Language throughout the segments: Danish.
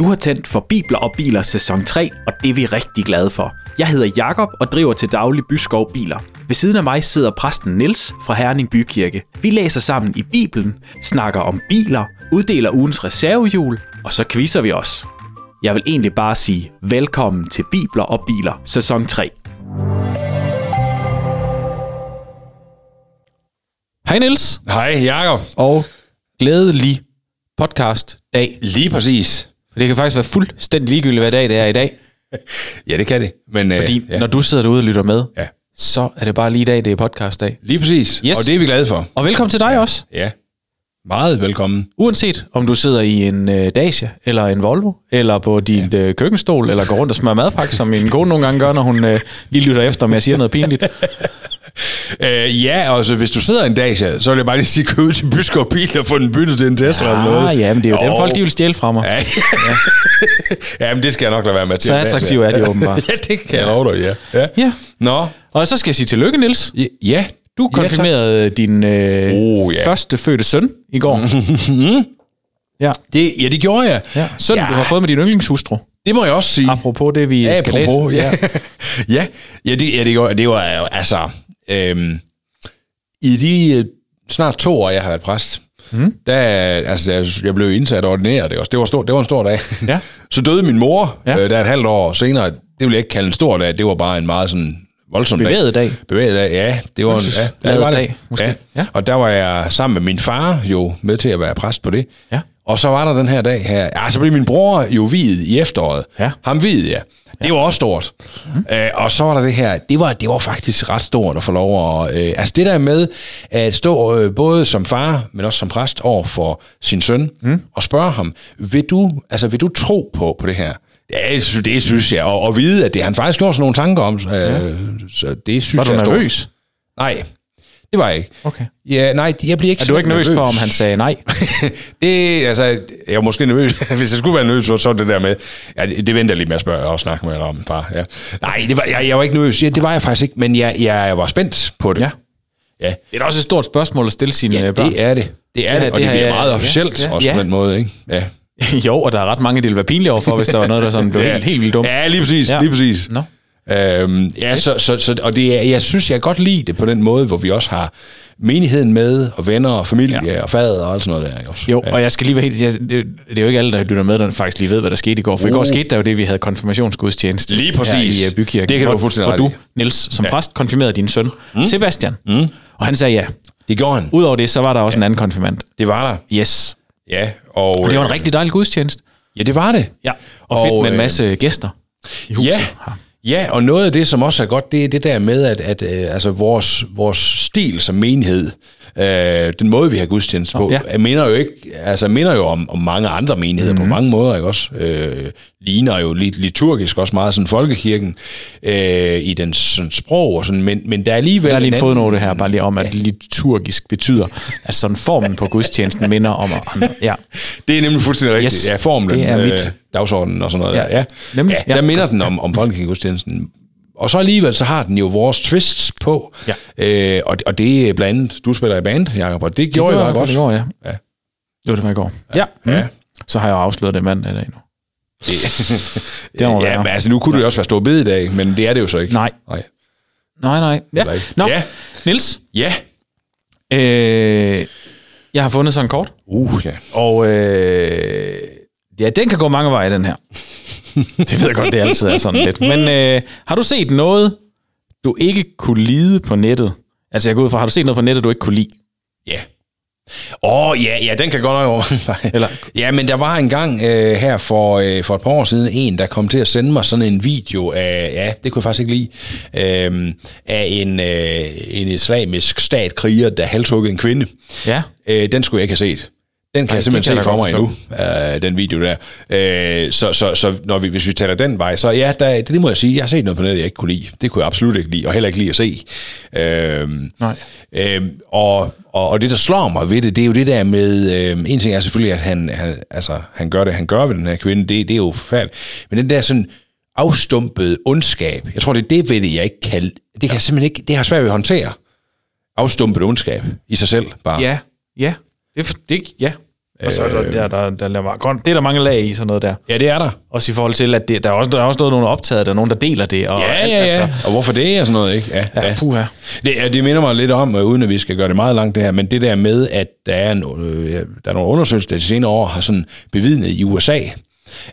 Du har tændt for Bibler og Biler sæson 3, og det er vi rigtig glade for. Jeg hedder Jakob og driver til daglig Byskov Biler. Ved siden af mig sidder præsten Niels fra Herning Bykirke. Vi læser sammen i Bibelen, snakker om biler, uddeler ugens reservehjul, og så quizzer vi os. Jeg vil egentlig bare sige velkommen til Bibler og Biler sæson 3. Hej Niels, Hej Jakob. og glædelig podcast dag. Lige præcis. Det kan faktisk være fuldstændig ligegyldigt, hvad dag det er i dag. Ja, det kan det. Men, Fordi øh, ja. når du sidder derude og lytter med, Ja. så er det bare lige i dag, det er podcastdag. Lige præcis. Yes. Og det er vi glade for. Og velkommen til dig ja. også. Ja. Meget velkommen. Uanset om du sidder i en øh, Dacia, eller en Volvo, eller på din ja. øh, køkkenstol, eller går rundt og smører madpakke, som min kone nogle gange gør, når hun øh, lige lytter efter, om jeg siger noget pinligt. Øh, ja, og så hvis du sidder en dag, så vil jeg bare lige sige, gå ud til Byskov Bil og få den byttet til en Tesla eller noget. Ah, ja, men det er jo dem Og- folk, de vil stjæle fra mig. Ja. ja, men det skal jeg nok lade være med til. Så attraktive er de åbenbart. ja, det kan jeg love dig, ja. ja. Ja. Nå. Og så skal jeg sige tillykke, Niels. Ja, Ja. Du konfirmerede din øh, Oh, ja. første fødte søn i går. ja. Det, ja, det gjorde jeg. ja. Søn, ja. Ja. du har fået med din yndlingshustru. Det må jeg også sige. Apropos det, vi skal læse. Apropos, ja. ja, ja, det, ja, det, det var altså, øhm, i de øh, snart to år, jeg har været præst, mm. der, altså, jeg, blev indsat og ordineret, det, også. det, var stor, det var en stor dag. Ja. Så døde min mor, Ja. øh, der et halvt år senere, det vil jeg ikke kalde en stor dag, det var bare en meget sådan voldsom Bevæget dag. Bevæget dag, ja. Det var en ja, ja, det var dag, det. måske. Ja. Ja. Og der var jeg sammen med min far jo med til at være præst på det. Ja. Og så var der den her dag her. Ja, så blev min bror jo videt i efteråret. Ja. Ham videt, ja. Det var også stort. Mm. Øh, og så var der det her. Det var, det var faktisk ret stort at få lov at... Øh, altså det der med at stå øh, både som far, men også som præst over for sin søn, mm. og spørge ham, vil du, altså, vil du tro på, på det her? Ja, det synes, jeg. Og, og vide, at det han faktisk gjort sådan nogle tanker om. Øh, Så det synes Var du jeg er stort. nervøs? Nej, det var jeg ikke. Okay. Ja, nej, jeg bliver ikke Er du ikke nervøs for, om han sagde nej? det, altså, jeg var måske nervøs. Hvis jeg skulle være nervøs, så så det der med, ja, det, det venter jeg lige med at spørge og snakke med dig om. Bare, ja. Nej, det var, jeg, jeg var ikke nervøs. Ja, det var jeg faktisk ikke, men jeg, jeg var spændt på det. Ja. Ja, Det er da også et stort spørgsmål at stille sine ja øh, børn. det er det. Det er Ja, ja, det, og det det, bliver jeg- meget ja, officielt ja, også ja. på den måde. Ikke? Ja. jo, og der er ret mange, det ville være pinlige overfor, hvis der var noget, der sådan blev helt, helt vildt dumt. Ja, lige præcis. Ja. Ja. Lige præcis. Nå. Øhm, ja, så, så, så, og det er, jeg synes, jeg kan godt lide det på den måde, hvor vi også har menigheden med, og venner og familie ja. og fader og alt sådan noget der. Også? Jo, ja. og jeg skal lige være helt... Jeg, det, det er jo ikke alle, der lytter med, der faktisk lige ved, hvad der skete i går. For uh. i går skete der jo det, vi havde konfirmationsgudstjeneste. Lige præcis. I uh, bykirken. Det kan du fuldstændig ret du. Niels, som ja. præst, konfirmerede din søn, mm. Sebastian. Mm. Og han sagde ja. Det gjorde han. Udover det, så var der også en anden konfirmand. Det var der. Yes. Ja, og, Og det var en øh, rigtig dejlig gudstjeneste. Ja, det var det. Ja. Og, og fedt Og, med en øh, masse gæster i huset. Ja, her ja, og noget af det, som også er godt, det er det der med, at, at øh, altså vores, vores stil som menighed, øh, den måde, vi har gudstjeneste på, ja. ja. minder jo ikke, altså minder jo om, om mange andre menigheder mm-hmm. på mange måder, ikke også? Øh, ligner jo lit, liturgisk også meget sådan folkekirken øh, i den sådan, sprog og sådan, men, men der er alligevel... Der er lige en fodnote her, bare lige om, at liturgisk betyder, at sådan formen på gudstjenesten minder om. Ja. Det er nemlig fuldstændig rigtigt. Yes, Ja, formlen, det er øh, mit. dagsordenen og sådan noget Ja, der. Ja, nemlig. Ja, der Ja. minder den om, om folkekirkegudstjenesten. Og så alligevel, så har den jo vores twists på. Ja. Øh, og, og det er blandt andet, du spiller i band, Jacob, og det gjorde det jeg godt. i går, ja. Ja. Jo, det var i går. Ja. Ja. Mm. Så har jeg jo afsløret det mandag i dag nu. Det må ja, være. men altså, nu kunne det jo også være stor bededag, men det er det jo så ikke. Nej. Nej. Nej, nej. Ja. Nå, Ja. Niels. Ja. Øh, jeg har fundet sådan en kort, Uh, ja. og øh, ja, den kan gå mange veje, den her. det ved jeg godt, det altid er sådan lidt. Men øh, har du set noget, du ikke kunne lide på nettet? Altså, jeg går ud fra, har du set noget på nettet, du ikke kunne lide? Ja. Åh, oh, ja, ja, den kan godt nok over. Eller- ja, men der var engang øh, her for, øh, for et par år siden en, der kom til at sende mig sådan en video af, ja, det kunne jeg faktisk ikke lide, øh, af en, øh, en islamisk statkriger, der halshuggede en kvinde. Ja. Øh, den skulle jeg ikke have set. Den kan Ej, jeg simpelthen det se kan for mig endnu, øh, den video der. Øh, så så, så når vi, hvis vi taler den vej, så ja, der, det må jeg sige, jeg har set noget på nettet, jeg ikke kunne lide. Det kunne jeg absolut ikke lide, og heller ikke lide at se. Øh, Nej. Øhm, og, og, og det, der slår mig ved det, det er jo det der med... Øhm, en ting er selvfølgelig, at han, han, altså, han gør det, han gør ved den her kvinde. Det, det er jo forfærdeligt. Men den der sådan afstumpede ondskab, jeg tror, det er det ved det, jeg ikke kan... Det kan jeg simpelthen ikke... Det har svært ved at håndtere. Afstumpet ondskab i sig selv, bare. Ja, ja. Det, er det, ja. Og så er der, der, der, der, der, der, det er der mange lag i, sådan noget der. Ja, det er der. Også i forhold til, at det, der, er også, der er også noget, nogen er optaget, der er nogen, der deler det. Og, Ja, ja, ja. Altså, og hvorfor det og sådan noget, ikke? Ja, ja, ja. puha. Det, ja, det minder mig lidt om, øh, uden at vi skal gøre det meget langt det her, men det der med, at der er, en, øh, der er nogle undersøgelser, der de senere år har sådan bevidnet i USA,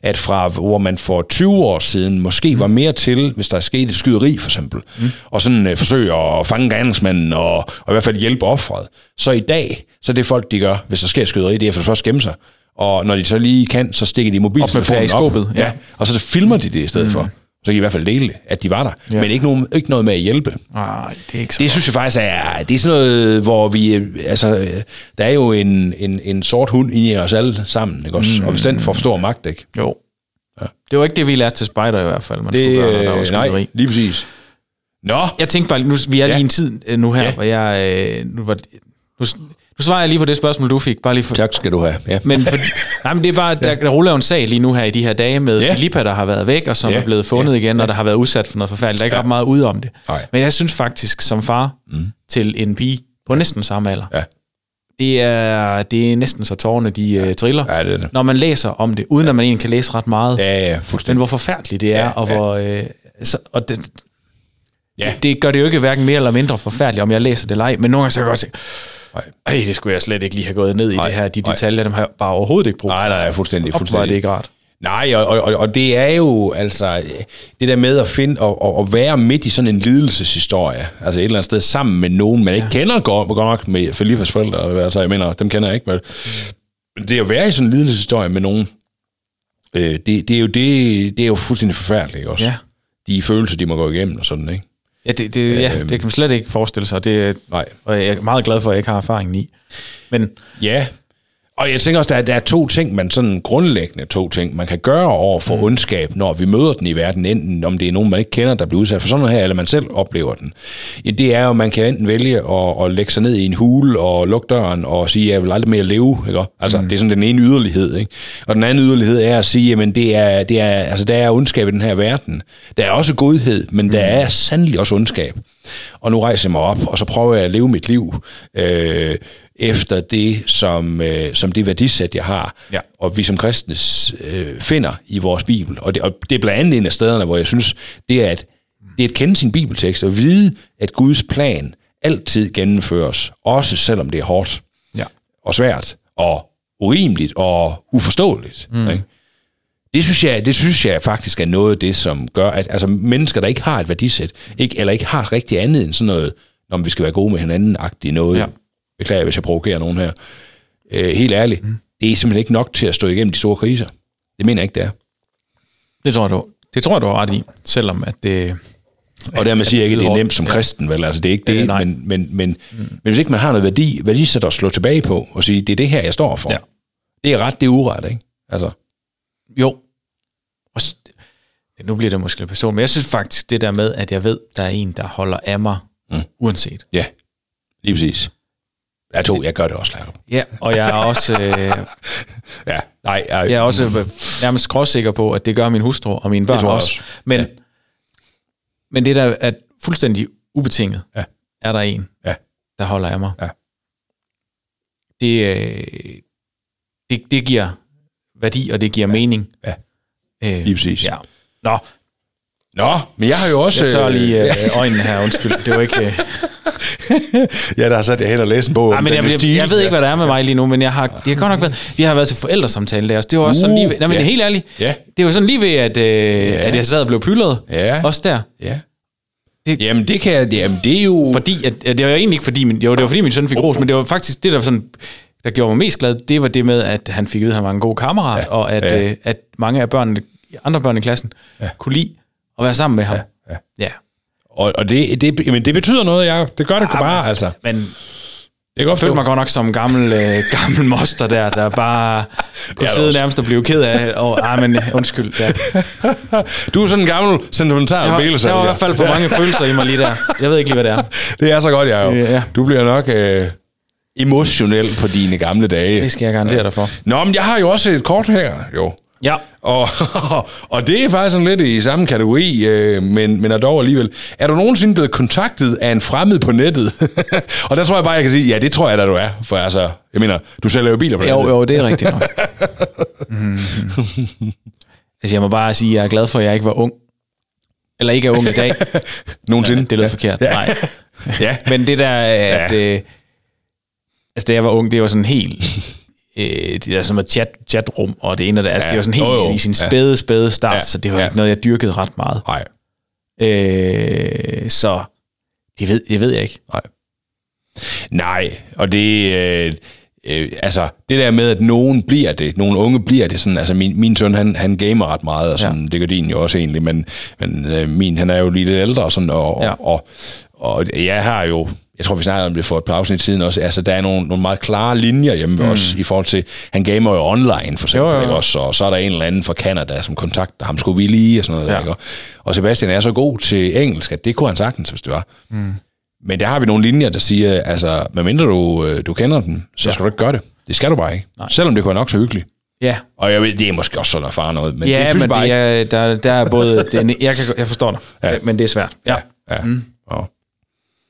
at fra hvor man for 20 år siden måske var mere til, hvis der er sket et skyderi for eksempel, mm. og sådan øh, forsøge at fange gerningsmanden og, og i hvert fald hjælpe offeret. Så i dag, så det folk de gør, hvis der sker et skyderi, det er for det første gemme sig. Og når de så lige kan, så stikker de mobiltelefonen op. periskopet, op ja. ja. Og så filmer de det i stedet mm. for. Så kan I i hvert fald dele, at de var der. Ja. Men ikke, nogen, ikke noget med at hjælpe. Nej, det er ikke så Det synes jeg faktisk er, det er sådan noget, hvor vi, øh, altså, der er jo en, en, en sort hund i os alle sammen, ikke også? Mm. Og hvis den får for stor magt, ikke? Jo. Ja. Det var ikke det, vi lærte til spejder i hvert fald. Man Det, gøre, der var øh, skyderi. nej, lige præcis. Nå, Jeg tænkte bare, nu, vi er lige Ja. en tid øh, nu her, Ja. hvor jeg... Nu, var, nu, nu svarer jeg lige på det spørgsmål, du fik. Bare lige for, tak skal du have. Ja. Men, for, nej, men det er bare, der, der ruller jo en sag lige nu her i de her dage med Ja. Filippa, der har været væk, og som Ja. er blevet fundet igen, og der har været udsat for noget forfærdeligt. Der er ikke Ja. ret meget ude om det. Nej. Men jeg synes faktisk, som far mm. til en pige på næsten samme alder, Ja. det, er, det er næsten så tårerne, de ja. triller, Ja, det det. når man læser om det, uden at man egentlig kan læse ret meget. Ja, ja, Men hvor forfærdeligt det er, Ja, og ja. hvor... Øh, så, og det, Ja. det gør det jo ikke hverken mere eller mindre forfærdeligt, om jeg læser det eller ej, men nogle gange så kan jeg godt se, Nej. ej, det skulle jeg slet ikke lige have gået ned i Nej, det her. De nej. detaljer, dem har jeg bare overhovedet ikke brug for. Nej, nej, fuldstændig, Op, er fuldstændig. det ikke rart. Nej, og, og, og, det er jo altså det der med at finde og, og, og være midt i sådan en lidelseshistorie, altså et eller andet sted sammen med nogen, man ikke kender godt, godt nok med Felipas forældre, altså jeg mener, dem kender jeg ikke, men men det at være i sådan en lidelseshistorie med nogen, øh, det, det, er jo det, det er jo fuldstændig forfærdeligt også. Ja. De følelser, de må gå igennem og sådan, ikke? Ja, det, det, ja, det kan man slet ikke forestille sig. Det, Nej. og jeg er meget glad for, at jeg ikke har erfaringen i. Men Ja, og jeg tænker også, der er, der er to ting, man sådan grundlæggende to ting, man kan gøre over for mm. ondskab, når vi møder den i verden, enten om det er nogen, man ikke kender, der bliver udsat for sådan noget her, eller man selv oplever den. Ja, det er jo, man kan enten vælge at, at lægge sig ned i en hule og lukke døren og sige, jeg vil aldrig mere leve. Ikke? Altså, mm. det er sådan den ene yderlighed. Ikke? Og den anden yderlighed er at sige, jamen det er, det er, altså, der er ondskab i den her verden. Der er også godhed, men der er sandelig også ondskab. Og nu rejser jeg mig op, og så prøver jeg at leve mit liv øh, efter det, som, øh, som det værdisæt, jeg har, Ja. og vi som kristne øh, finder i vores Bibel. Og det, og det er blandt andet en af stederne, hvor jeg synes, det er at, det er at kende sin bibeltekst og vide, at Guds plan altid gennemføres, også selvom det er hårdt ja. og svært og urimeligt og uforståeligt. Mm. Ikke? Det synes, jeg, det synes jeg faktisk er noget af det, som gør, at altså, mennesker, der ikke har et værdisæt, ikke, eller ikke har rigtig andet end sådan noget, når vi skal være gode med hinanden-agtigt noget, Ja. beklager, hvis jeg provokerer nogen her, øh, helt ærligt, mm. det er simpelthen ikke nok til at stå igennem de store kriser. Det mener jeg ikke, det er. Det tror jeg, du, det tror jeg, du har ret i, selvom at det... Og dermed siger jeg ikke, at det er nemt som kristen, vel? Altså, det er ikke Øh, det, nej. men, men, men, mm. men hvis ikke man har noget værdi, værdisæt at slå tilbage på, og sige, det er det her, jeg står for. Ja. Det er ret, det er uret, ikke? Altså, Jo. Og nu bliver det måske lidt person, men jeg synes faktisk, det der med, at jeg ved, der er en, der holder af mig, mm. uanset. ja, lige præcis. Jeg tror, jeg gør det også, Jacob. Ja, og jeg er også, øh, Ja, nej, jeg, jeg er også øh, nærmest skråsikker på, at det gør min hustru og mine børn også. også. Men, Ja. men det der er fuldstændig ubetinget, Ja. er der en, Ja. der holder af mig. Ja. Det, øh, det, det giver værdi, og det giver mening. Ja. Øh, Lige præcis. Ja. Nå, Nå, men jeg har jo også... jeg tør lige øh, øh, øjnene her, undskyld. Det var ikke... Øh, ja, der har sat jeg hen og læst en bog Nej, men jeg, jeg, jeg ved ikke, hvad der er med mig lige nu, men jeg har, det har godt nok været, vi har været til forældresamtale der, så det var også sådan Uh, lige ved, nej, men ja. helt ærligt, Ja. det var sådan lige ved, at, øh, at jeg sad og blev pyldet, Ja. også der. Ja. Det- Jamen, det kan jeg... Jamen, det er jo... Fordi, at, at det var egentlig ikke fordi, min, jo, det var fordi min søn fik ros, men det var faktisk det, der, var sådan, der gjorde mig mest glad, det var det med, at han fik at vide, at han var en god kammerat, ja. og at, Ja. øh, at mange af børnene, andre børn i klassen ja. kunne lide at være sammen med ham. Ja. ja. Og, og det, det, jamen, det betyder noget, jeg. Det gør det ja, bare, altså. Men Det kan godt jeg følte forstå. mig godt nok som en gammel, øh, gammel moster der, der bare kunne sidde også. nærmest og blive ked af, og, ah, men undskyld, ja. Du er sådan en gammel, sentimental billede, der var i hvert fald for mange følelser i mig lige der. Jeg ved ikke lige, hvad det er. Det er så godt, jeg jo. Ja. Du bliver nok øh, emotionel på dine gamle dage. Det skal jeg garantere dig for. Nå, men jeg har jo også et kort her, jo. Ja. Og, og det er faktisk sådan lidt i samme kategori, øh, men, men er dog alligevel. Er du nogensinde blevet kontaktet af en fremmed på nettet? og der tror jeg bare, jeg kan sige, ja, det tror jeg da, du er. For altså, jeg mener, du sælger jo biler på nettet. Jo, jo, det er rigtigt nok. mm. Altså, jeg må bare sige, at jeg er glad for, at jeg ikke var ung. Eller ikke er ung i dag. Nogensinde. Ja, det lød ja. forkert. Ja. Nej. ja. Men det der, at... Ja. Øh, altså, da jeg var ung, det var sådan helt... Øh, det der som et chat, chatrum, og det ene og det, altså, Ja. det var sådan helt Jo, jo. i sin Ja. spæde, spæde start, Ja. så det var Ja. ikke noget, jeg dyrkede ret meget. Nej, Øh, så det ved, det ved jeg ikke. nej. Nej, og det... Øh, øh, altså, det der med, at nogen bliver det, nogle unge bliver det sådan, altså min, min søn, han, han gamer ret meget, og sådan, ja. det gør din jo også egentlig, men, men øh, min, han er jo lige lidt ældre, og sådan, og, ja. og, og, og jeg har jo, jeg tror, vi snakkede om det for et par afsnit siden også, altså der er nogle, nogle meget klare linjer hjemme mm. også, i forhold til, han gamer jo online for eksempel, Jo, jo. Ikke også, og så er der en eller anden fra Canada, som kontakter ham, skulle vi lige, og sådan noget, Ja. ja. ikke? Og- Sebastian er så god til engelsk, at det kunne han sagtens, hvis det var. Mm. Men der har vi nogle linjer, der siger, altså, medmindre du, øh, du kender den, så Ja. ja. skal du ikke gøre det. Det skal du bare ikke. Nej. Selvom det kunne være nok så hyggeligt. Ja, Og jeg ved, det er måske også sådan erfaren noget, men ja det synes men bare det ikke. er, der, der er både... Det jeg, kan, jeg forstår dig, ja. Ja. men det er svært. Ja. Ja. Mm. Og,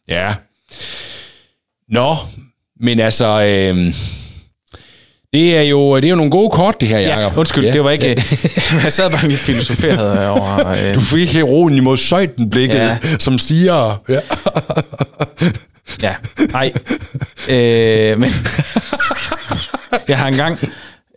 ja. Nå, men altså, øh, det er jo det er jo nogle gode kort, det her, Ja, Jacob. undskyld, ja. det var ikke... jeg sad bare lige filosoferet over... Øh, Du fik heroen imod søjtenblikket, Ja. ja. som stiger. Ja. Ja, nej. Øh, men jeg har engang...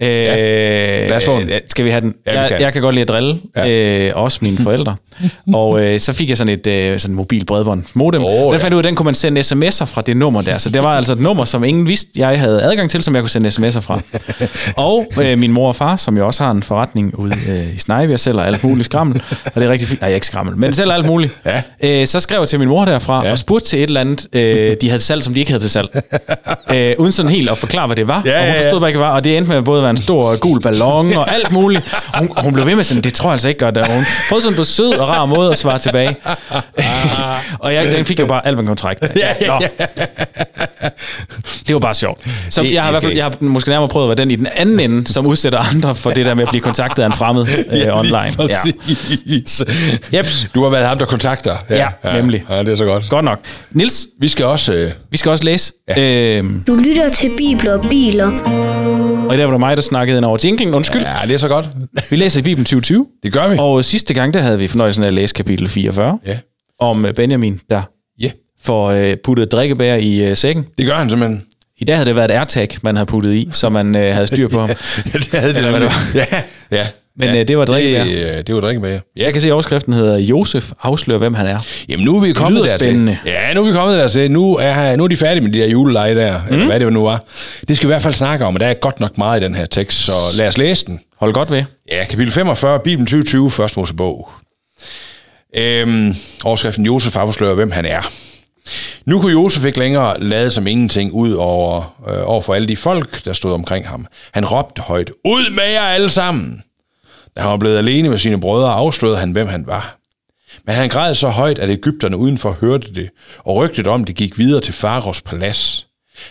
Øh, Lad os få den. Skal vi have den? Ja, vi jeg, jeg kan godt lide at drille, ja. øh, også mine forældre. og øh, så fik jeg sådan et øh, sådan mobil bredbånd modem. Oh, den ja. fandt jeg ud af, den kunne man sende sms'er fra det nummer der. Så det var altså et nummer, som ingen vidste, jeg havde adgang til, som jeg kunne sende sms'er fra. og øh, min mor og far, som jo også har en forretning ude øh, i Snejvi, og sælger alt muligt skrammel. Og det er rigtig fint. Nej, jeg er ikke skrammel, men sælger alt muligt. Ja. Øh, så skrev jeg til min mor derfra, Ja. og spurgte til et eller andet, øh, de havde salg, som de ikke havde til salg. øh, uden sådan helt at forklare, hvad det var. Ja, og hun ja, ja. forstod bare ikke, hvad det var. Og det endte med at både være en stor gul ballon og alt muligt. Og hun, og hun blev ved med sådan, det tror jeg altså ikke godt. Og hun prøvede sådan på sød og rar måde at svare tilbage. og jeg, den fik jo bare alt, kunne trække. Nå. Det var bare sjovt. Så jeg har i hvert fald, jeg har måske nærmere prøvet at være den i den anden ende, som udsætter andre for det der med at blive kontaktet af en fremmed øh, online. Ja. Jeps. Du har været ham, der kontakter. Ja, nemlig. Ja, det er så godt. Godt nok. Nils, Vi skal også... Øh, vi skal også læse. Ja. Øhm, Du lytter til Bibler og Biler. Og i dag var det mig, der snakkede ind over jinglen. Undskyld. ja, det er så godt. Vi læser i Bibelen 2020. Det gør vi. Og sidste gang, der havde vi fornøjelsen af at læse kapitel 44 Ja. om øh, Benjamin, der Ja, får øh, puttet drikkebær i øh, sækken. det gør han simpelthen. I dag havde det været et AirTag, man havde puttet i, så man øh, havde styr på ham. Ja, det havde det Eller det Ja, ja. Men, ja. øh, det var drikkebær. Det, øh, det var drikkebær. Ja. Jeg kan se, at overskriften hedder Josef afslører, hvem han er. Jamen, nu er vi kommet dertil. spændende. Ja, nu er vi kommet dertil. Nu er, nu er de færdige med de der juleleje der, mm. eller hvad det nu var. Det skal vi i hvert fald snakke om, og der er godt nok meget i den her tekst, så lad os læse den. Hold godt ved. Ja, kapitel 45, Bibelen 2020, første Mosebog. Øhm, overskriften Josef afslører, hvem han er. Nu kunne Josef ikke længere lade som ingenting ud over, øh, over for alle de folk, der stod omkring ham. Han råbte højt, ud med jer alle sammen! Da han var blevet alene med sine brødre, afslørede han, hvem han var. Men han græd så højt, at Ægypterne udenfor hørte det, og rygtet om det gik videre til Faros palads.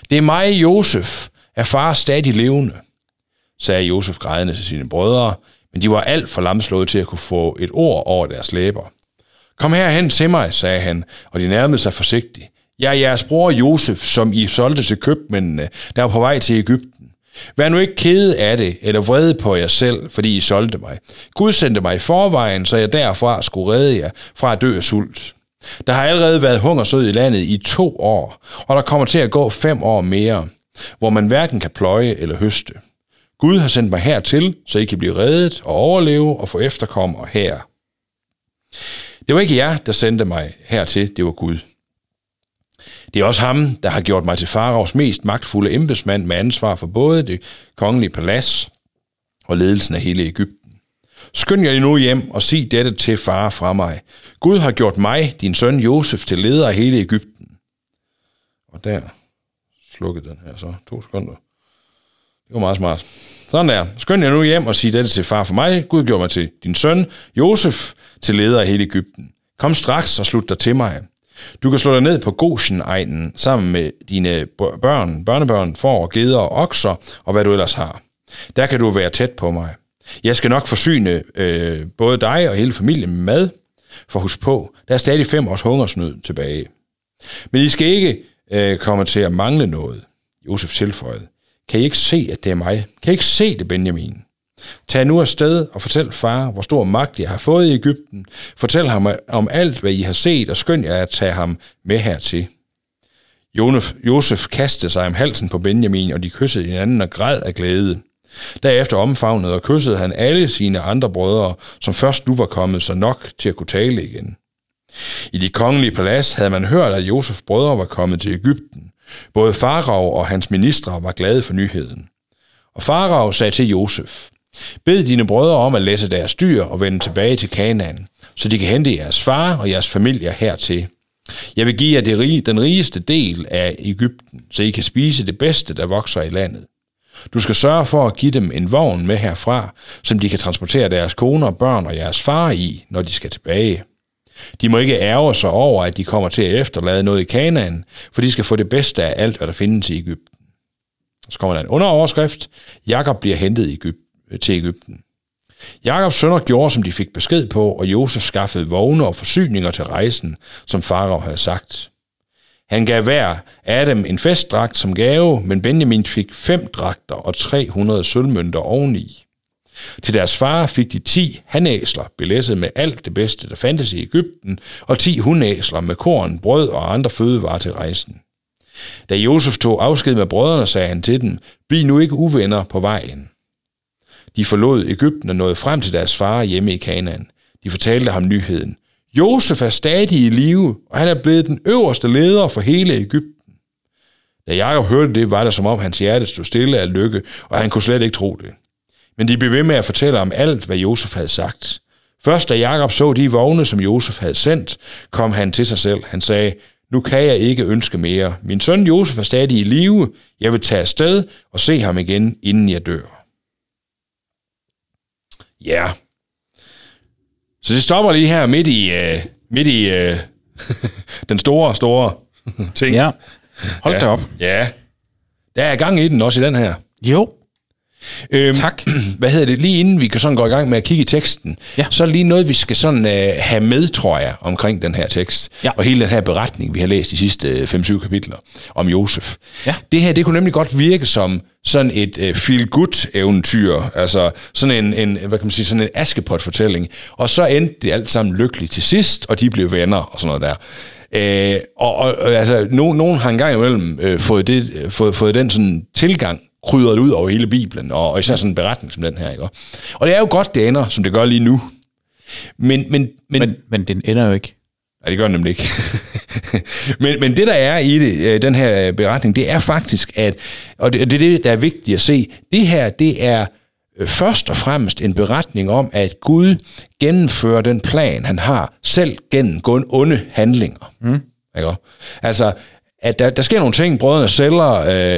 Det er mig, Josef. Er far stadig levende? sagde Josef grædende til sine brødre, men de var alt for lamslået til at kunne få et ord over deres læber. Kom herhen til mig, sagde han, og de nærmede sig forsigtigt. Jeg er jeres bror Josef, som I solgte til købmændene, der var på vej til Ægypten. Vær nu ikke kede af det, eller vrede på jer selv, fordi I solgte mig. Gud sendte mig i forvejen, så jeg derfra skulle redde jer fra at dø af sult. Der har allerede været hungersød i landet i to år, og der kommer til at gå fem år mere, hvor man hverken kan pløje eller høste. Gud har sendt mig hertil, så I kan blive reddet og overleve og få efterkommere her. Det var ikke jer, der sendte mig hertil, det var Gud. Det er også ham, der har gjort mig til faraos mest magtfulde embedsmand med ansvar for både det kongelige palads og ledelsen af hele Ægypten. Skynd jer nu hjem og sig dette til far fra mig. Gud har gjort mig, din søn Josef, til leder af hele Ægypten. Og der slukkede den her så. To sekunder. Det var meget smart. Sådan der. Skynd jer nu hjem og sig dette til far for mig. Gud gjorde mig til din søn, Josef, til leder af hele Ægypten. Kom straks og slut dig til mig. Du kan slå dig ned på Goshen-egnen sammen med dine børn, børnebørn, får, geder og okser og hvad du ellers har. Der kan du være tæt på mig. Jeg skal nok forsyne øh, både dig og hele familien med mad, for husk på, der er stadig fem års hungersnød tilbage. Men I skal ikke øh, komme til at mangle noget, Josef tilføjede. Kan I ikke se, at det er mig? Kan I ikke se det, Benjamin? Tag nu afsted og fortæl far, hvor stor magt jeg har fået i Ægypten. Fortæl ham øh, om alt, hvad I har set, og skynd jer at tage ham med hertil. Josef kastede sig om halsen på Benjamin, og de kyssede hinanden og græd af glæde. Derefter omfavnede og kyssede han alle sine andre brødre, som først nu var kommet så nok til at kunne tale igen. I de kongelige palads havde man hørt, at Josefs brødre var kommet til Ægypten. Både Farag og hans ministre var glade for nyheden. Og Farag sagde til Josef, Bed dine brødre om at læse deres dyr og vende tilbage til Kanaan, så de kan hente jeres far og jeres familier hertil. Jeg vil give jer det rige, den rigeste del af Ægypten, så I kan spise det bedste, der vokser i landet. Du skal sørge for at give dem en vogn med herfra, som de kan transportere deres koner, børn og jeres far i, når de skal tilbage. De må ikke ærge sig over, at de kommer til at efterlade noget i Kanaan, for de skal få det bedste af alt, hvad der findes i Ægypten. Så kommer der en underoverskrift. Jakob bliver hentet i Ægypten, Øh, til Ægypten. Jakobs sønner gjorde, som de fik besked på, og Josef skaffede vogne og forsyninger til rejsen, som Farao havde sagt. Han gav hver af dem en festdragt som gave, men Benjamin fik fem dragter og 300 sølvmønter oveni. Til deres far fik de 10 hanæsler, belæsset med alt det bedste, der fandtes i Ægypten, og 10 hundæsler med korn, brød og andre fødevarer til rejsen. Da Josef tog afsked med brødrene, sagde han til dem, bliv nu ikke uvenner på vejen. De forlod Ægypten og nåede frem til deres far hjemme i Kanaan. De fortalte ham nyheden. Josef er stadig i live, og han er blevet den øverste leder for hele Ægypten. Da Jakob hørte det, var det som om hans hjerte stod stille af lykke, og han kunne slet ikke tro det. Men de blev ved med at fortælle om alt, hvad Josef havde sagt. Først da Jakob så de vogne, som Josef havde sendt, kom han til sig selv. Han sagde, nu kan jeg ikke ønske mere. Min søn Josef er stadig i live. Jeg vil tage afsted og se ham igen, inden jeg dør. Ja. Yeah. Så det stopper lige her midt i, uh, midt i uh, den store, store ting. Ja. Hold ja. da op. Ja. Der er gang i den også i den her. Jo. Øhm, Tak. Hvad hedder det? Lige inden vi kan sådan gå i gang med at kigge i teksten, Ja. så er lige noget, vi skal sådan øh, have med, tror jeg, omkring den her tekst. Ja. Og hele den her beretning, vi har læst de sidste 5-7 kapitler om Josef. Ja. Det her, det kunne nemlig godt virke som sådan et øh, feel-good-eventyr. Altså sådan en, en, hvad kan man sige, sådan en askepot-fortælling. Og så endte det alt sammen lykkeligt til sidst, og de blev venner og sådan noget der. Øh, og, og, og altså, no, nogen har engang imellem øh, fået, det, øh, fået, fået den sådan tilgang krydret ud over hele Bibelen, og, og især sådan en beretning som den her. Ikke? Og det er jo godt, det ender, som det gør lige nu. Men, men, men, Men, men den ender jo ikke. Nej, det gør den nemlig ikke. men, men det, der er i det, øh, den her beretning, det er faktisk, at, og det, det er det, der er vigtigt at se, det her, det er øh, først og fremmest en beretning om, at Gud gennemfører den plan, han har, selv gennem onde handlinger. Mm. Ikke? Altså, at der, der sker nogle ting, brødrene sælger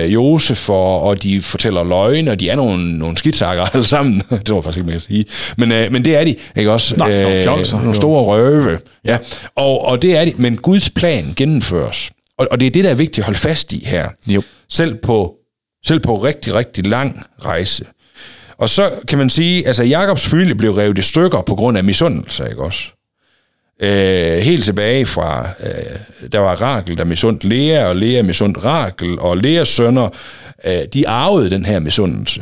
øh, Josef, og, og de fortæller løgne, og de er nogle, nogle skidsakker alle sammen. det var faktisk ikke mere at sige. Men, øh, men det er de, ikke også? Nej, nogle fjolser. nogle store røve. Ja. Og, og det er de, men Guds plan gennemføres. Og, og det er det, der er vigtigt at holde fast i her. Jo. Selv på, selv på rigtig, rigtig lang rejse. Og så kan man sige, altså Jakobs familie blev revet i stykker på grund af misundelse, ikke også? Øh, helt tilbage fra, øh, der var Rakel, der misundte Lea, og Lea misundte Rakel, og Leas sønner, øh, de arvede den her misundelse.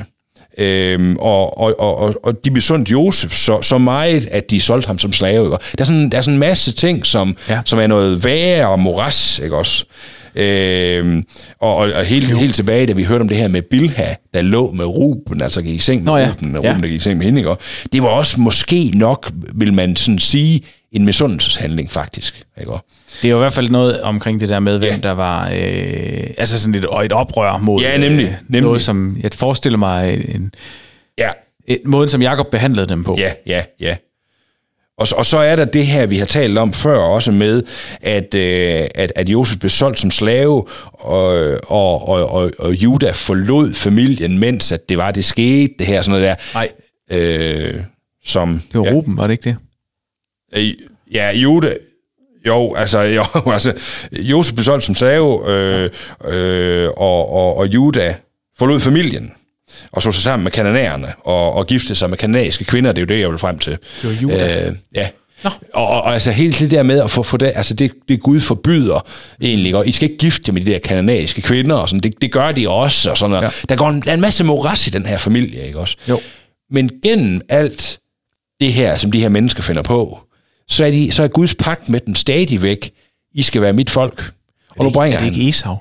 Øhm, og, og, og, og de besundte Josef så, så meget, at de solgte ham som slave. Ikke? Der, er sådan, der er sådan en masse ting, som, Ja. ja. som er noget værre og moras, ikke også? Øhm, og, og, og helt, helt tilbage, da vi hørte om det her med Bilha, der lå med Ruben, altså gik i seng med Nå ja. Ruben, og Ja. Ruben, der gik i seng med hende, ikke? Det var også måske nok, vil man sådan sige, en misundelseshandling faktisk. Ikke? Det er jo i hvert fald noget omkring det der med, hvem Ja. der var... Øh, altså sådan et, og et oprør mod... Ja, nemlig, Øh, nemlig. Noget, som... Jeg forestiller mig en, Ja, en måden, som Jakob behandlede dem på. Ja, ja, ja. Og, så- og så er der det her, vi har talt om før også med, at, øh, at, at Josef blev solgt som slave, og, og, og, og, og Juda forlod familien, mens at det var, det skete, det her sådan noget der. Nej, Øh, som, det var ja, Ruben, var det ikke det? Øh, Ja, Jude, jo, altså, jo, altså Josef blev solgt som slave, øh, øh, og, og, og Juda forlod familien. og så sig sammen med kananæerne, og, og gifte sig med kanadiske kvinder, det er jo det, jeg vil frem til. Det var Juda. Øh, ja. Og, og, og, altså helt det der med at få, få det, altså det, det Gud forbyder egentlig, og I skal ikke gifte jer med de der kanadiske kvinder, og sådan, det, det gør de også, og sådan noget. Ja. Der går en, der er en masse moras i den her familie, ikke også? Jo. Men gennem alt det her, som de her mennesker finder på, så er, de, så er Guds pagt med dem stadigvæk, I skal være mit folk. Og nu bringer er det ikke Esau,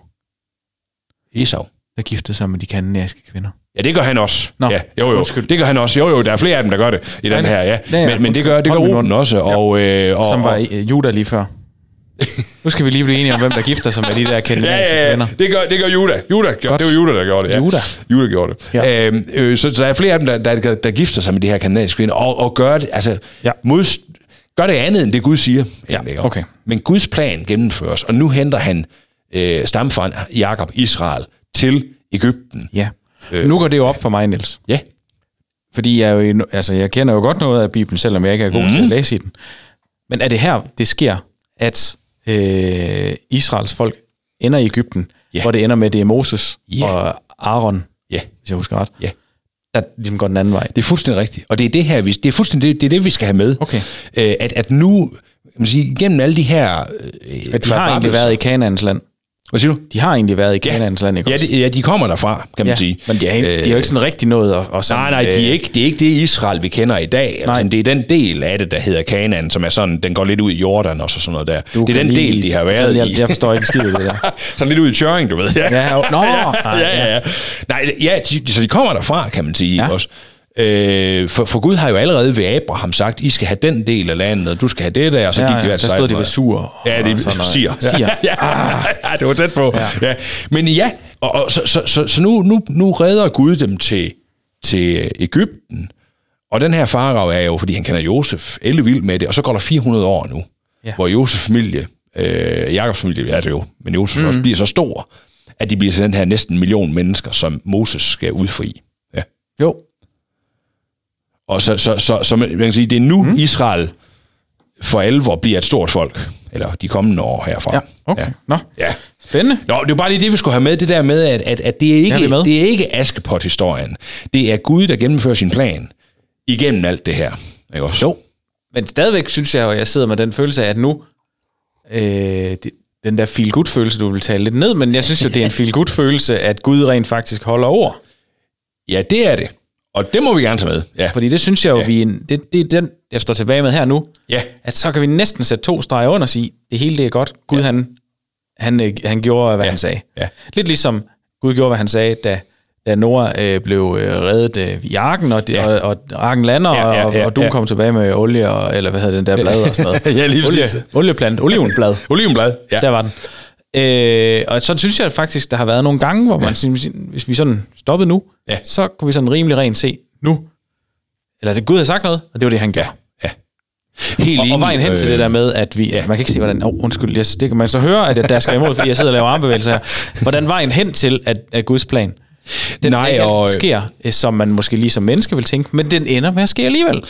Esau. der giftede sig med de kanadiske kvinder? Ja, det gør han også. Nå, ja, jo, jo. undskyld. Det gør han også. Jo, jo, der er flere af dem, der gør det i den her, ja. ja, ja, men, men det gør, det gør Ruben også. Og, øh, og, Som var øh, Juda lige før. Nu skal vi lige blive enige om, hvem der gifter sig med de der Ja, kanadiske ja, ja. kvinder. Det gør, det gør Juda. Juda gør, Godt. det var Juda, der gjorde det. Ja. Juda. Juda gjorde det. Ja. Ja. Øhm, øh, så, så der er flere af dem, der, der, der gifter sig med de her kanadiske kvinder, og, og gør det, altså, Ja. ja. mod, gør det andet, end det Gud siger. ikke? okay. Men Guds plan gennemføres, og nu henter han øh, stamfaren Jakob Israel til Ægypten. Ja. Nu går det jo op for mig, Niels. Ja. Fordi jeg, jo, altså, jeg kender jo godt noget af Bibelen, selvom jeg ikke er god mm. til Mhm. at læse i den. Men er det her, det sker, at øh, Israels folk ender i Ægypten, Ja. hvor det ender med, at det er Moses Ja. og Aaron, Ja. hvis jeg husker ret, Ja. Der ligesom går den anden vej. Det er fuldstændig rigtigt. Og det er det her, vi, det er fuldstændig det, det, er det vi skal have med. Okay. Øh, at, at nu, kan man sige, gennem alle de her... Øh, At de har egentlig været i Kanaans land. Hvad siger du? De har egentlig været i Kanaans land, ikke Ja, de, ja, de kommer derfra, kan man ja. sige. Men de er, de er jo ikke sådan rigtig noget at, at sådan, Nej, nej, de er øh, ikke, det er ikke det Israel, vi kender i dag. Nej. Altså, det er den del af det, der hedder Kanaan, som er sådan, den går lidt ud i Jordan og så sådan noget der. du det er den del, de har været fortælle- i. jeg, jeg forstår ikke skid af det der. sådan lidt ud i Tjøring, du ved. Ja, jo. Nå, ja, ja, ja, ja. Nej, ja, de, så de kommer derfra, kan man sige Ja. ja. også. Øh, for, for Gud har jo allerede ved Abraham sagt, I skal have den del af landet, og du skal have det der, og så Ja, gik de hver der stod de ved sur. Ja, det er siger. Siger. Ja, ja, det var tæt på. Ja. Ja. Men ja, og, og så, så, så, så nu, nu, nu redder Gud dem til, til Ægypten. Og den her farag er jo, fordi han kender Josef, elle vild med det, og så går der 400 år nu, Ja. hvor Josefs familie, øh, Jakobs familie er det jo, men Josef mm. også bliver så stor, at de bliver til den her næsten en million mennesker, som Moses skal udfri. Ja. Jo. Og så, så, så, så man kan sige, det er nu mm. Israel for alvor bliver et stort folk, eller de kommende år herfra. Ja, okay. Ja. Nå, ja. spændende. Nå, det er bare lige det, vi skulle have med, det der med, at, at, at det, er Ja, ikke, er med. det er ikke Askepot-historien. Det er Gud, der gennemfører sin plan igennem alt det her. Ikke også? Jo. Men stadigvæk synes jeg, og jeg sidder med den følelse af, at nu, øh, det, den der feel good følelse du vil tale lidt ned, men jeg synes jo, det er en feel good følelse at Gud rent faktisk holder ord. Ja, det er det. Og det må vi gerne tage med. Ja. Fordi det synes jeg jo, ja. Vi, det, det er den, jeg står tilbage med her nu, Ja. at så kan vi næsten sætte to streger under og sige, det hele det er godt. Gud, ja. han, han, øh, han gjorde, hvad ja. han sagde. Ja. Lidt ligesom Gud gjorde, hvad han sagde, da, da Noah øh, blev øh, reddet øh, i arken, og, ja. Og, og arken lander, Ja, ja, og, ja, og du ja. kom tilbage med olie, og, eller hvad hedder den der blad og sådan noget. Ja, lige Olie, præcis. olieplant, olivenblad. Olivenblad. Ja. Der var den. Øh, og så synes jeg faktisk, der har været nogle gange, hvor man, ja. hvis vi sådan stoppede nu, Ja. så kunne vi sådan rimelig rent se, nu, eller det Gud havde sagt noget, og det var det, han gjorde. ja. Helt Og, og vejen hen til Øh, det der med, at vi... Ja. Man kan ikke se, hvordan... Oh, undskyld, jeg, det kan man så høre, at der skal imod, fordi jeg sidder og laver armbevægelser her. Hvordan vejen hen til, at, at Guds plan, den Nej, ikke og- sker, øh, som man måske lige som menneske vil tænke, men den ender med at ske alligevel.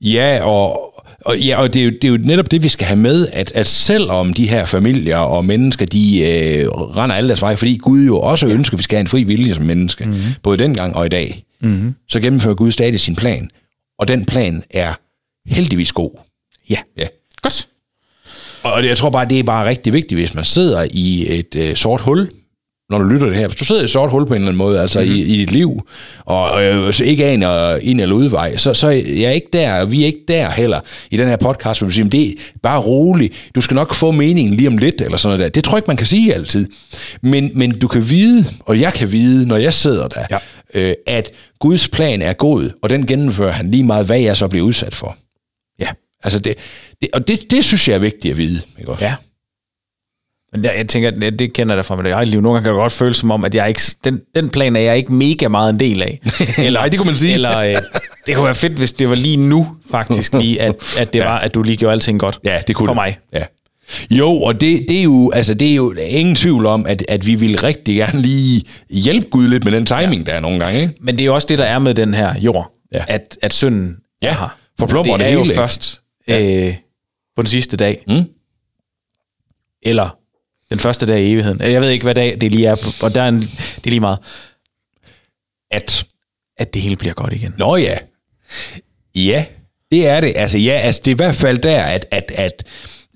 Ja, og, og, ja, og det, er jo, det er jo netop det, vi skal have med, at, at selvom de her familier og mennesker, de øh, render alle deres vej, fordi Gud jo også ønsker, at vi skal have en fri vilje som menneske, mm-hmm. både dengang og i dag, mm-hmm. så gennemfører Gud stadig sin plan. Og den plan er heldigvis god. Ja. Ja. Godt. Og jeg tror bare, det er bare rigtig vigtigt, hvis man sidder i et øh, sort hul, når du lytter det her. Hvis du sidder i et sort hul på en eller anden måde, altså mm-hmm. i, i dit liv, og øh, så ikke aner ind eller udvej, så, så er jeg ikke der, og vi er ikke der heller i den her podcast, hvor vi siger, "Men det er bare roligt, du skal nok få meningen lige om lidt, eller sådan noget der. Det tror jeg ikke, man kan sige altid. Men, men du kan vide, og jeg kan vide, når jeg sidder der, Ja. øh, at Guds plan er god, og den gennemfører han lige meget, hvad jeg så bliver udsat for. Ja. Altså det, det, og det, det synes jeg er vigtigt at vide. Ikke også? Ja. Men jeg, jeg tænker, det, det kender jeg da fra mit eget liv. Nogle gange kan det godt føles som om, at jeg ikke, den, den plan er jeg ikke mega meget en del af. Eller, Nej, det kunne man sige. Eller, øh, det kunne være fedt, hvis det var lige nu, faktisk lige, at, at det Ja. var, at du lige gjorde alting godt. Ja, det kunne For det. mig. Ja. Jo, og det, det, er jo, altså, det er jo ingen tvivl om, at, at vi vil rigtig gerne lige hjælpe Gud lidt med den timing, ja. der er nogle gange. Ikke? Men det er jo også det, der er med den her jord. Ja. At, at synden Ja, er her. forplumrer det det er jo hele, ikke? først øh, på den sidste dag. Mm. Eller den første dag i evigheden. Jeg ved ikke, hvad dag det lige er, og der er en, det er lige meget. At at det hele bliver godt igen. Nå ja. Ja, det er det. Altså ja, altså det er i hvert fald der, at, at, at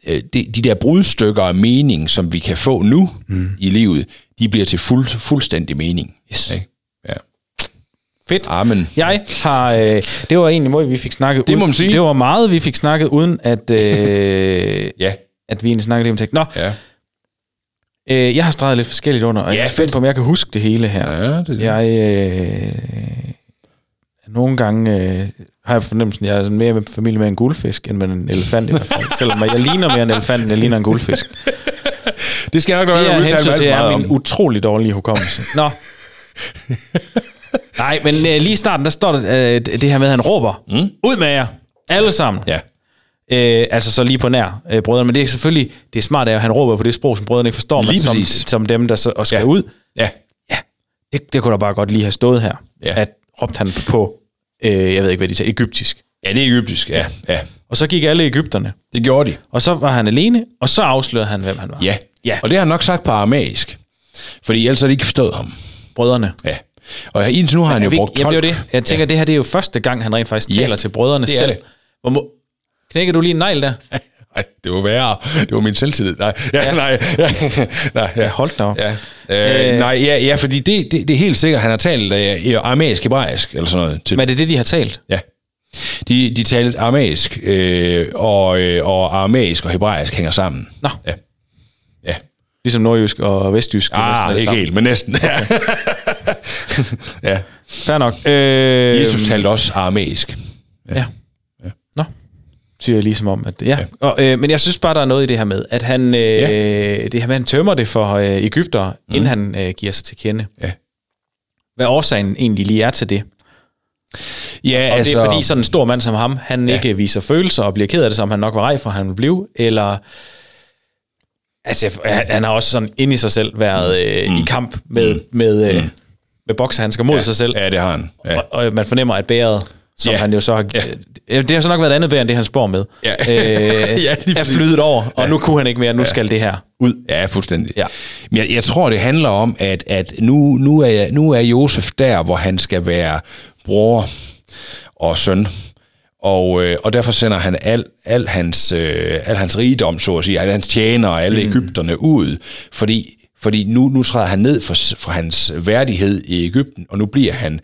øh, de, de der brudstykker af mening, som vi kan få nu mm. i livet, de bliver til fuld, fuldstændig mening. Yes. Ikke? Ja. Fedt. Amen. Jeg har, øh, det var egentlig måde, vi fik snakket Det må man sige. Det var meget, vi fik snakket, uden at, øh, Ja. at vi egentlig snakkede om tekst. Nå, Ja. Øh, jeg har streget lidt forskelligt under, og Ja, jeg er spændt på, om jeg kan huske det hele her. Ja, det er det. Jeg, øh, nogle gange øh, har jeg fornemmelsen, at jeg er sådan mere med familie med en guldfisk, end med en elefant i hvert fald. Selvom jeg ligner mere en elefant, end jeg ligner en guldfisk. Det skal jeg nok Det er hensyn til er min utrolig dårlige hukommelse. Nå. Nej, men øh, lige i starten, der står der øh, det her med, at han råber, mm. ud med jer, alle sammen. Ja. Øh, altså så lige på nær øh, brødrene, men det er selvfølgelig, det er smart, at han råber på det sprog, som brødrene ikke forstår, men som, som dem, der så, og skal Ja. ud. Ja. Ja, det, det kunne da bare godt lige have stået her, Ja. at råbte han på, øh, jeg ved ikke, hvad de sagde, egyptisk. Ja, det er egyptisk, ja. ja. Og så gik alle Ægypterne, Det gjorde de. og så var han alene, og så afslørede han, hvem han var. Ja. Ja. Og det har han nok sagt på aramæisk. Fordi ellers har de ikke forstået ham. Brødrene. Ja. Og indtil nu har han jo brugt 12. Jamen, det det. Jeg tænker, ja. det her det er jo første gang, han rent faktisk Ja, taler til brødrene det selv. det. Hvor. Knækker du lige en negl der? Nej, det var værre. Det var min selvtillid. Nej, ja, ja. nej, ja, nej, ja. Hold da op. Ja. Øh, Øh. nej, ja, ja, fordi det, det, det er helt sikkert, han har talt øh, aramæisk, hebraisk, eller sådan noget. Til, Men er det det, de har talt? ja. De, de talte aramæisk, øh, og, øh, og aramæisk og hebraisk hænger sammen. Nå. Ja. Ja. Ligesom nordjysk og vestjysk. det Ah, det ikke samme. helt, men næsten. ja. Fair nok. Øh, Jesus talte også aramæisk. Ja. Nå. Siger jeg ligesom om, at ja. ja. Og, øh, men jeg synes bare, der er noget i det her med, at han, øh, Ja. det her med, han tømmer det for øh, Ægypter, mm. inden han øh, giver sig til kende. Ja. Hvad årsagen egentlig lige er til det. Ja, Og altså, det er fordi sådan en stor mand som ham, han ja. ikke viser følelser og bliver ked af det, som han nok var rej for, han vil blive, eller... Altså, han- har også sådan inde i sig selv været øh, mm. i kamp med, mm. med, øh, med boksehandsker mod ja. sig selv. Ja, det har han. Ja. Og, og man fornemmer, at bæret, som Ja. han jo så har... Ja. Det har så nok været et andet bær, end det han spår med. Ja. Øh, Ja, er flydet over, og nu kunne han ikke mere, nu skal det her ud. Ja, fuldstændig. Ja. Men jeg, jeg tror, det handler om, at, at nu, nu, er, nu er Josef der, hvor han skal være bror og søn. Og, øh, og derfor sender han al, al, hans, øh, al hans rigdom, så at sige, alle hans tjenere og alle mm. Ægypterne ud, fordi, fordi nu, nu træder han ned fra, fra hans værdighed i Ægypten, og nu bliver han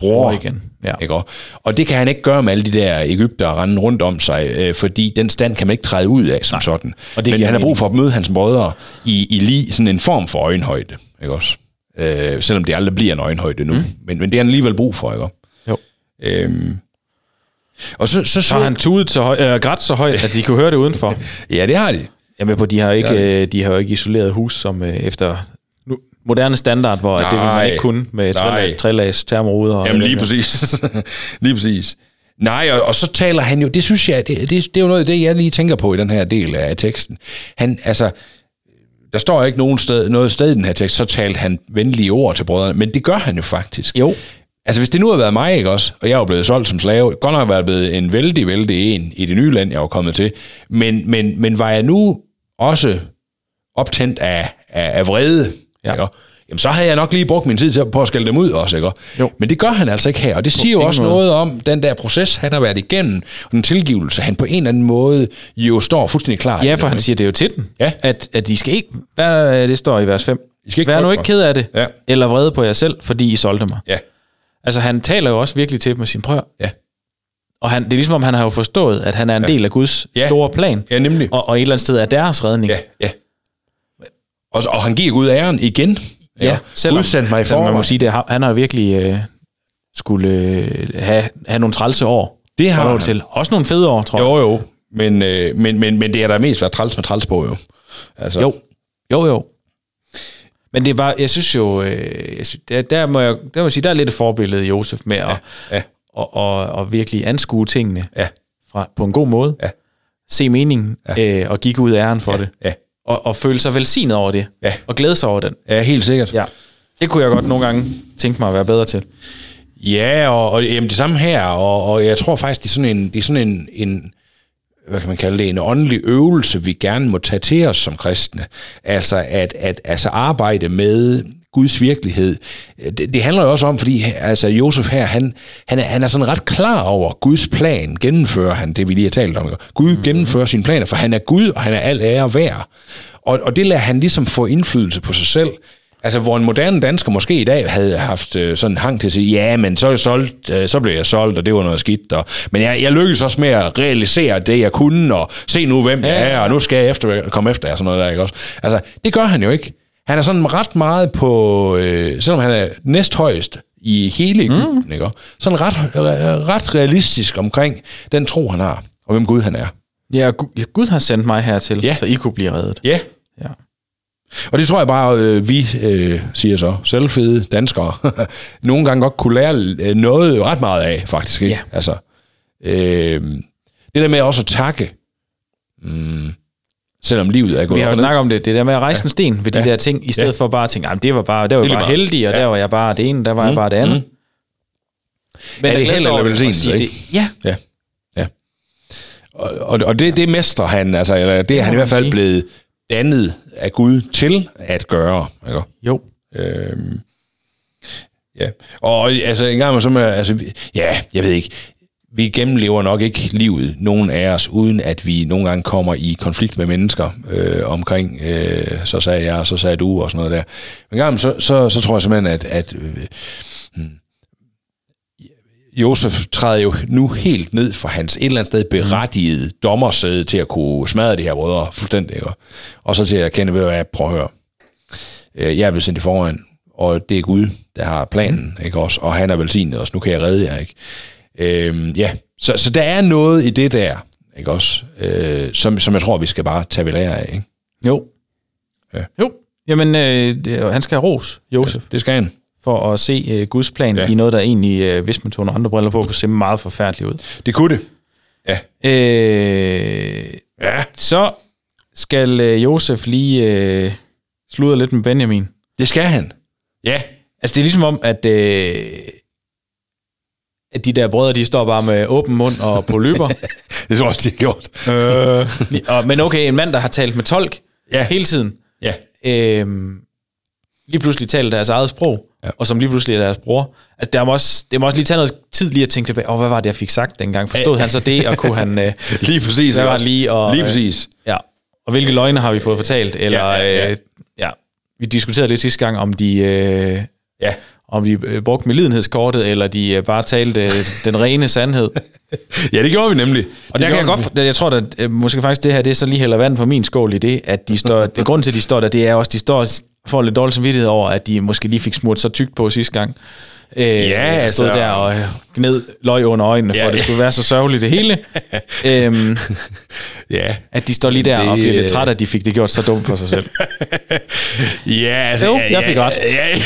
bror igen, ja. Ikke? Og det kan han ikke gøre med alle de der Ægypter rende rundt om sig, øh, fordi den stand kan man ikke træde ud af som Nej. sådan. Og det Men han har brug for at møde hans brødre i, i lige sådan en form for øjenhøjde. Ikke også? Øh, selvom det aldrig bliver en øjenhøjde nu. Mm. Men, men det har han alligevel brug for, ikke? Jo. Øhm, og så, så, Så har han tudet så højt, øh, grædt så højt, at de kunne høre det udenfor. Ja, det har de. Er med på, de har ikke, øh, de har jo ikke isoleret hus som øh, efter moderne standard, hvor Nej, det vil man ikke kunne med Nej. trelags termoruder. og Jamen lige præcis. lige præcis. Nej, og, og så taler han jo, det synes jeg, det, det, det er jo noget af det, jeg lige tænker på i den her del af teksten. Han, altså, der står ikke nogen sted, noget sted i den her tekst, så talte han venlige ord til brødrene, men det gør han jo faktisk. Jo, Altså hvis det nu havde været mig, ikke også, og jeg var blevet solgt som slave, godt nok været blevet en vældig, vældig en i det nye land, jeg var kommet til, men, men, men var jeg nu også optændt af, af, af vrede, Ja. ikke? jamen så havde jeg nok lige brugt min tid til at, på at skælde dem ud også, ikke? Jo. Men det gør han altså ikke her, og det siger jo også måde. noget om den der proces, han har været igennem, og den tilgivelse, han på en eller anden måde jo står fuldstændig klar. i ja, for han ikke? siger det jo til den, Ja. at, at de skal ikke, hvad det står i vers 5, I skal ikke Vær nu ikke ked af det, Ja. eller vrede på jer selv, fordi I solgte mig. Ja, Altså han taler jo også virkelig til dem med sin prøv. ja. Og han, det er ligesom om, han har jo forstået, at han er en del af Guds Ja. store plan. Ja, nemlig. Og, og et eller andet sted er deres redning. Ja, ja. Og, og han giver Gud æren igen. Ja, selvom, Gud sendte mig i selvom man må sige, det han har virkelig øh, skulle øh, have, have nogle trælse år. Det har han. til. Også nogle fede år, tror jeg. Jo, jo. Men, øh, men, men, men det er der mest været træls med træls på, jo. Altså, Jo, jo, jo. Men det er bare, jeg synes jo, øh, jeg synes, der, der, må jeg, der må jeg sige, der er lidt et forbillede i Josef med at, Ja, og, og, og virkelig anskue tingene ja, fra, på en god måde. Ja. Se meningen ja. øh, og give Gud æren for ja, det. ja, Og, og føle sig velsignet over det. Ja. Og glæde sig over den. ja, helt sikkert. Ja. Det kunne jeg godt nogle gange tænke mig at være bedre til. Ja, og, og jamen, det samme her, og, og jeg tror faktisk, det er sådan en, det er sådan en, en hvad kan man kalde det, en åndelig øvelse, vi gerne må tage til os som kristne. Altså at, at altså arbejde med Guds virkelighed. Det, det handler jo også om, fordi altså, Josef her, han, han, er, han er sådan ret klar over Guds plan, gennemfører han det, vi lige har talt om. Gud mm-hmm. gennemfører sine planer, for han er Gud, og han er al ære værd. Og, og det lader han ligesom få indflydelse på sig selv. Altså, hvor en moderne dansker måske i dag havde haft øh, sådan en hang til at sige, ja, men så, jeg solgt, øh, så blev jeg solgt, og det var noget skidt. Og, men jeg, jeg lykkedes også med at realisere det, jeg kunne, og se nu, hvem ja, jeg er, og nu skal jeg efter, komme efter jer, sådan noget der, ikke også? Altså, det gør han jo ikke. Han er sådan ret meget på, øh, selvom han er næsthøjst i hele Ægypten, mm. ikke? Sådan ret, ret realistisk omkring den tro, han har, og hvem Gud han er. Ja, Gud, Gud har sendt mig hertil, ja. så I kunne blive reddet. Ja. ja. Og det tror jeg bare, øh, vi øh, siger så, selvfede danskere, nogle gange godt kunne lære øh, noget ret meget af, faktisk. Ikke? Ja. Altså, øh, det der med også at takke, mm, selvom livet er gået Vi har jo snakket om det, det der med at rejse ja. en sten ved de ja. der ting, i stedet ja. for bare at tænke, det var bare, der var jeg bare heldig, og ja. der var jeg bare det ene, der var mm. jeg bare det andet. Mm. Men er det held eller velsignelse, ikke? Det, ja. ja. ja. Og, og, og det, det mestrer han, altså, eller det er han i hvert fald sige. blevet dannet af Gud til at gøre. Ikke? Jo. Øhm, ja, og altså en gang så med, altså, ja, jeg ved ikke, vi gennemlever nok ikke livet, nogen af os, uden at vi nogle gange kommer i konflikt med mennesker øh, omkring, øh, så sagde jeg, så sagde du, og sådan noget der. Men gang så, så, så tror jeg simpelthen, at, at øh, hmm, Josef træder jo nu helt ned for hans et eller andet sted berettigede dommersæde til at kunne smadre de her brødre fuldstændig. Ikke? Og så til at erkende, ved du hvad, prøv at høre. Øh, jeg er blevet sendt i foran, og det er Gud, der har planen, ikke også? Og han er velsignet os, nu kan jeg redde jer, ikke? Øhm, ja, så, så der er noget i det der, ikke også? Øh, som, som jeg tror, vi skal bare tage ved lære af, ikke? Jo. Ja. Jo. Jamen, øh, han skal have ros, Josef. Ja, det skal han for at se uh, Guds plan ja. i noget, der egentlig, uh, hvis man tog nogle andre briller på, kunne se meget forfærdeligt ud. Det kunne det. Ja. Øh, ja. Så skal uh, Josef lige uh, sludre lidt med Benjamin. Det skal han. Ja. Altså, det er ligesom om, at, uh, at de der brødre, de står bare med åben mund og på løber. det tror jeg også, de har gjort. øh, og, men okay, en mand, der har talt med tolk ja. hele tiden. Ja. Øh, lige pludselig taler deres eget sprog, ja. og som lige pludselig er deres bror. Altså, det må også, det må også lige tage noget tid lige at tænke tilbage, oh, hvad var det, jeg fik sagt dengang? Forstod han så det, og kunne han... Øh, lige præcis. Hvad var lige, og, lige præcis. Øh, ja. Og hvilke løgne har vi fået fortalt? Eller, ja, ja, ja. Øh, ja. Vi diskuterede det sidste gang, om de... Øh, ja om de øh, brugte medlidenhedskortet, eller de øh, bare talte øh, den rene sandhed. ja, det gjorde vi nemlig. Og der kan jeg godt, jeg tror, at måske faktisk det her, det er så lige hælder vand på min skål i det, at de står, det grund til, at de står der, det er også, de står får lidt dårlig samvittighed over, at de måske lige fik smurt så tykt på sidste gang. Øh, ja, altså... Stod der og gned løg under øjnene, ja, for det skulle være så sørgeligt det hele. øhm, ja. At de står lige der det, og bliver lidt træt, at de fik det gjort så dumt for sig selv. ja, altså... Jo, ja, jeg fik ja, ret. Ja, ja.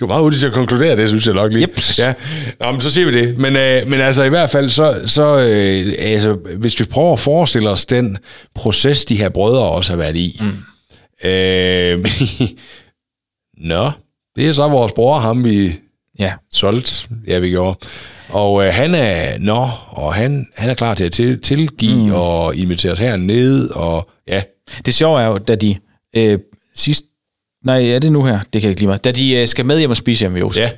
Du er meget hurtigt til at konkludere det, synes jeg nok lige. Yep. Ja. Nå, men så siger vi det. Men, øh, men altså i hvert fald, så, så øh, altså, hvis vi prøver at forestille os den proces, de her brødre også har været i. Mm. Øh, Nå, det er så vores bror, ham vi ja. solgte. Ja, vi gjorde. Og øh, han er, nå, og han, han er klar til at til, tilgive mm. og invitere os herned, og ja. Det sjove er jo, da de øh, sidst Nej, er det nu her? Det kan jeg ikke lide mig. Da de øh, skal med hjem og spise hjemme Josef, ja.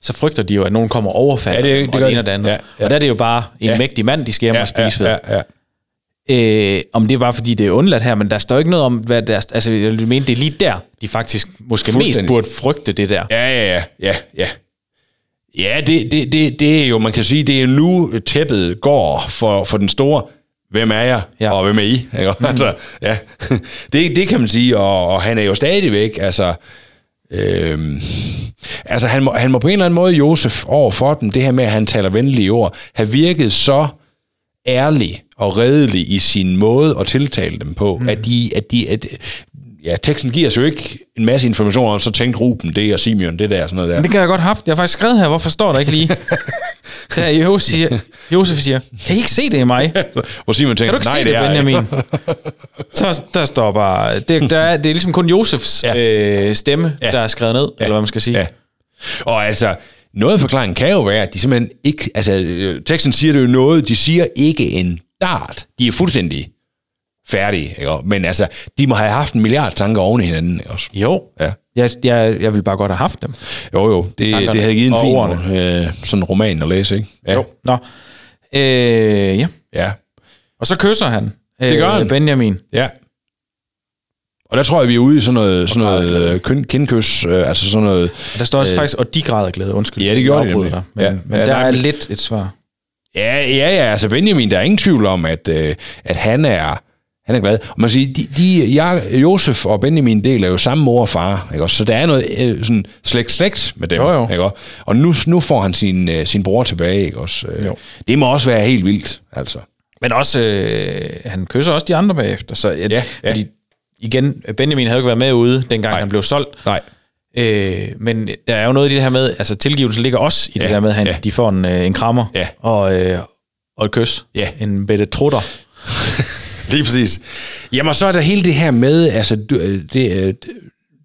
så frygter de jo, at nogen kommer overfald ja, det, det, og det ene og det andet. Ja, ja. Og der er det jo bare en ja. mægtig mand, de skal hjem ja, og spise ja, ved. Ja, ja. Øh, om det er bare fordi, det er undladt her, men der står ikke noget om, hvad deres, altså jeg mener, det er lige der, de faktisk måske mest burde frygte det der. Ja, ja, ja, ja, ja. Ja, det, det, det, det er jo, man kan sige, det er nu tæppet går for, for den store hvem er jeg, ja. og hvem er I? Ikke? Mm. altså, ja. det, det kan man sige, og, og han er jo stadigvæk, altså, øhm, altså han, må, han må på en eller anden måde, Josef, over for dem, det her med, at han taler venlige ord, have virket så ærlig og redelig i sin måde at tiltale dem på, mm. at de, at de, at, ja, teksten giver os jo ikke en masse informationer, og så tænkte Ruben det, og Simeon det der, sådan noget der. Det kan jeg godt haft. Jeg har faktisk skrevet her, hvorfor står der ikke lige? der Josef siger, Josef siger, kan I ikke se det i mig? Hvor Simon tænker, kan du ikke nej, se det, det Benjamin? så der står bare, det, der er, det er ligesom kun Josefs ja. øh, stemme, ja. der er skrevet ned, ja. eller hvad man skal sige. Ja. Og altså, noget af forklaringen kan jo være, at de simpelthen ikke, altså teksten siger det jo noget, de siger ikke en dart. De er fuldstændig færdige. Ikke? Men altså, de må have haft en milliard tanker oven i hinanden. Ikke? også? Jo. Ja. Jeg, jeg, jeg vil bare godt have haft dem. Jo, jo, det, Tankerne det havde givet en fin ordene. øh, sådan roman at læse, ikke? Ja. Nå. Øh, ja. Ja. Og så kysser han. Det gør øh, han. Benjamin. ja. Og der tror jeg, vi er ude i sådan noget, sådan noget øh, kind, kindkys, øh, altså sådan noget... Og der står også øh, faktisk, og de græder glæde. Undskyld. Ja, det gjorde de nemlig. dig. Men, Ja. men Ja, der nej, er lidt et svar. Ja, ja, ja, altså Benjamin, der er ingen tvivl om, at, øh, at han er han er glad. Og man siger, de, de, jeg, Josef og Benjamin deler jo samme mor og far, ikke også? Så der er noget øh, sådan slægt slægt med dem, Jo, jo. ikke også? Og nu, nu får han sin, øh, sin bror tilbage, ikke også? Øh, Jo. Det må også være helt vildt, altså. Men også, øh, han kysser også de andre bagefter. Så, ja, Ja, ja. Fordi, igen, Benjamin havde jo ikke været med ude, dengang Nej. Han blev solgt. Nej. Øh, men der er jo noget i det her med, altså tilgivelsen ligger også i ja, det der med, at han, ja. de får en, øh, en krammer Ja. og, øh, og et kys. Ja. En bedte trutter. Lige præcis. Jamen, så er der hele det her med, altså, du, øh, det, øh,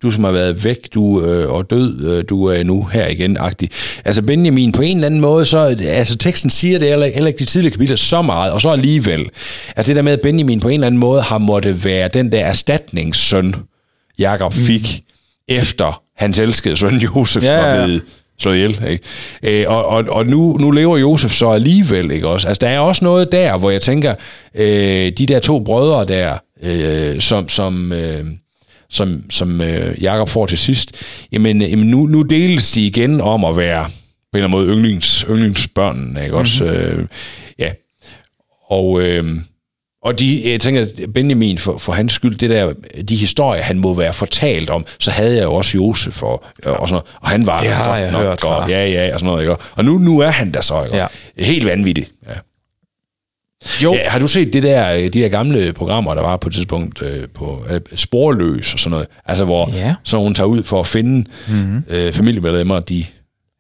du som har været væk, du øh, og død, øh, du er nu her igen, agtig. Altså Benjamin, på en eller anden måde, så, altså teksten siger det heller, heller ikke de tidligere kapitler så meget, og så alligevel. Altså det der med, at Benjamin på en eller anden måde har måtte være den der erstatningssøn, Jakob fik, mm. efter hans elskede søn Josef Ja, var ja, blevet slået ihjel. Ikke? Øh, og og, og nu, nu lever Josef så alligevel. Ikke også? Altså, der er også noget der, hvor jeg tænker, øh, de der to brødre der, øh, som, som, øh, som, som øh, Jakob får til sidst, jamen, øh, jamen nu, nu deles de igen om at være på en eller anden måde yndlings, yndlingsbørnene. Ikke? Også, øh, ja. Og... Øh, og de, jeg tænker, Benjamin, for, for hans skyld, det der, de historier, han må være fortalt om, så havde jeg jo også Josef og, og sådan noget, og han var Det har jeg nok, hørt, og, far. Ja, ja, og sådan noget, ikke? Og nu, nu er han der så, ikke? Ja. Helt vanvittigt. Ja. Jo, Ja, har du set det der, de der gamle programmer, der var på et tidspunkt øh, på øh, Sporløs og sådan noget? Altså, hvor Ja. så hun tager ud for at finde mm-hmm. øh, familiemedlemmer, de...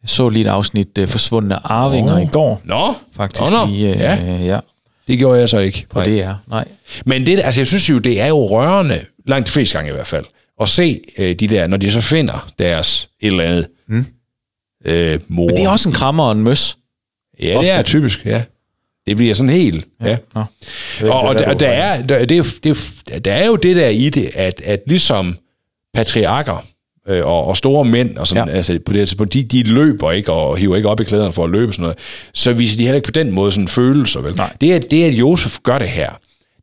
jeg så lige et afsnit uh, Forsvundne Arvinger Åh. i går, Nå, faktisk. Nå, nå. I, uh, Ja. ja. ja, det gjorde jeg så ikke. på det er. Nej. Men det, altså, jeg synes jo, det er jo rørende, langt de fleste gange i hvert fald, at se øh, de der, når de så finder deres et eller andet mm. øh, mor. Men det er også en krammer og en møs. Ja, det ofte. er typisk, ja. Det bliver sådan helt, ja. ja. Nå. Og, og, der, og der, er, der, det det er, der er jo det der i det, at, at ligesom patriarker øh, og, og store mænd, og sådan, ja. Altså på det her tidspunkt, de, de løber ikke og hiver ikke op i klæderne for at løbe sådan noget, så viser de heller ikke på den måde sådan følelser, vel? Nej. Det er, det at Josef gør det her.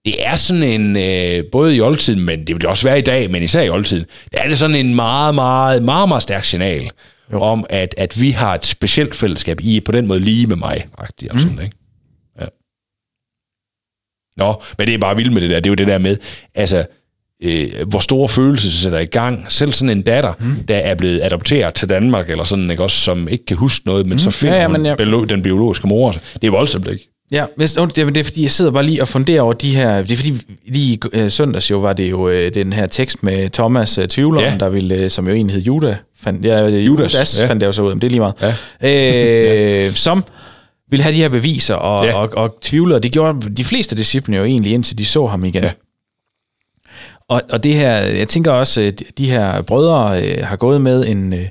Det er sådan en, øh, både i oldtiden, men det vil det også være i dag, men især i oldtiden, der er det sådan en meget, meget, meget, meget stærk signal jo. om, at, at vi har et specielt fællesskab. I er på den måde lige med mig, agtigt, og sådan, ikke? Ja. Nå, men det er bare vildt med det der. Det er jo det der med, altså, øh, hvor store følelser sætter i gang. Selv sådan en datter, mm. der er blevet adopteret til Danmark, eller sådan, ikke også, som ikke kan huske noget, men mm. så finder Ja, ja, ja, ja, men ja. hun den biologiske mor. Det er voldsomt, ikke? Ja, hvis, det, er, det er fordi, jeg sidder bare lige og funderer over de her... Det er fordi, lige i øh, søndags jo var det jo øh, den her tekst med Thomas øh, Tvivleren, Ja. ja. der ville, øh, som jo egentlig hed Juda, fandt, ja, Judas, Judas, Judas ja. ja. fandt jeg jo så ud om, det er lige meget. Ja. Øh, som ville have de her beviser, og, Ja. ja. og, og tvivlede, og det gjorde de fleste disciplene jo egentlig, indtil de så ham igen. Ja. Og, og det her, jeg tænker også, at de her brødre øh, har gået med en, øh,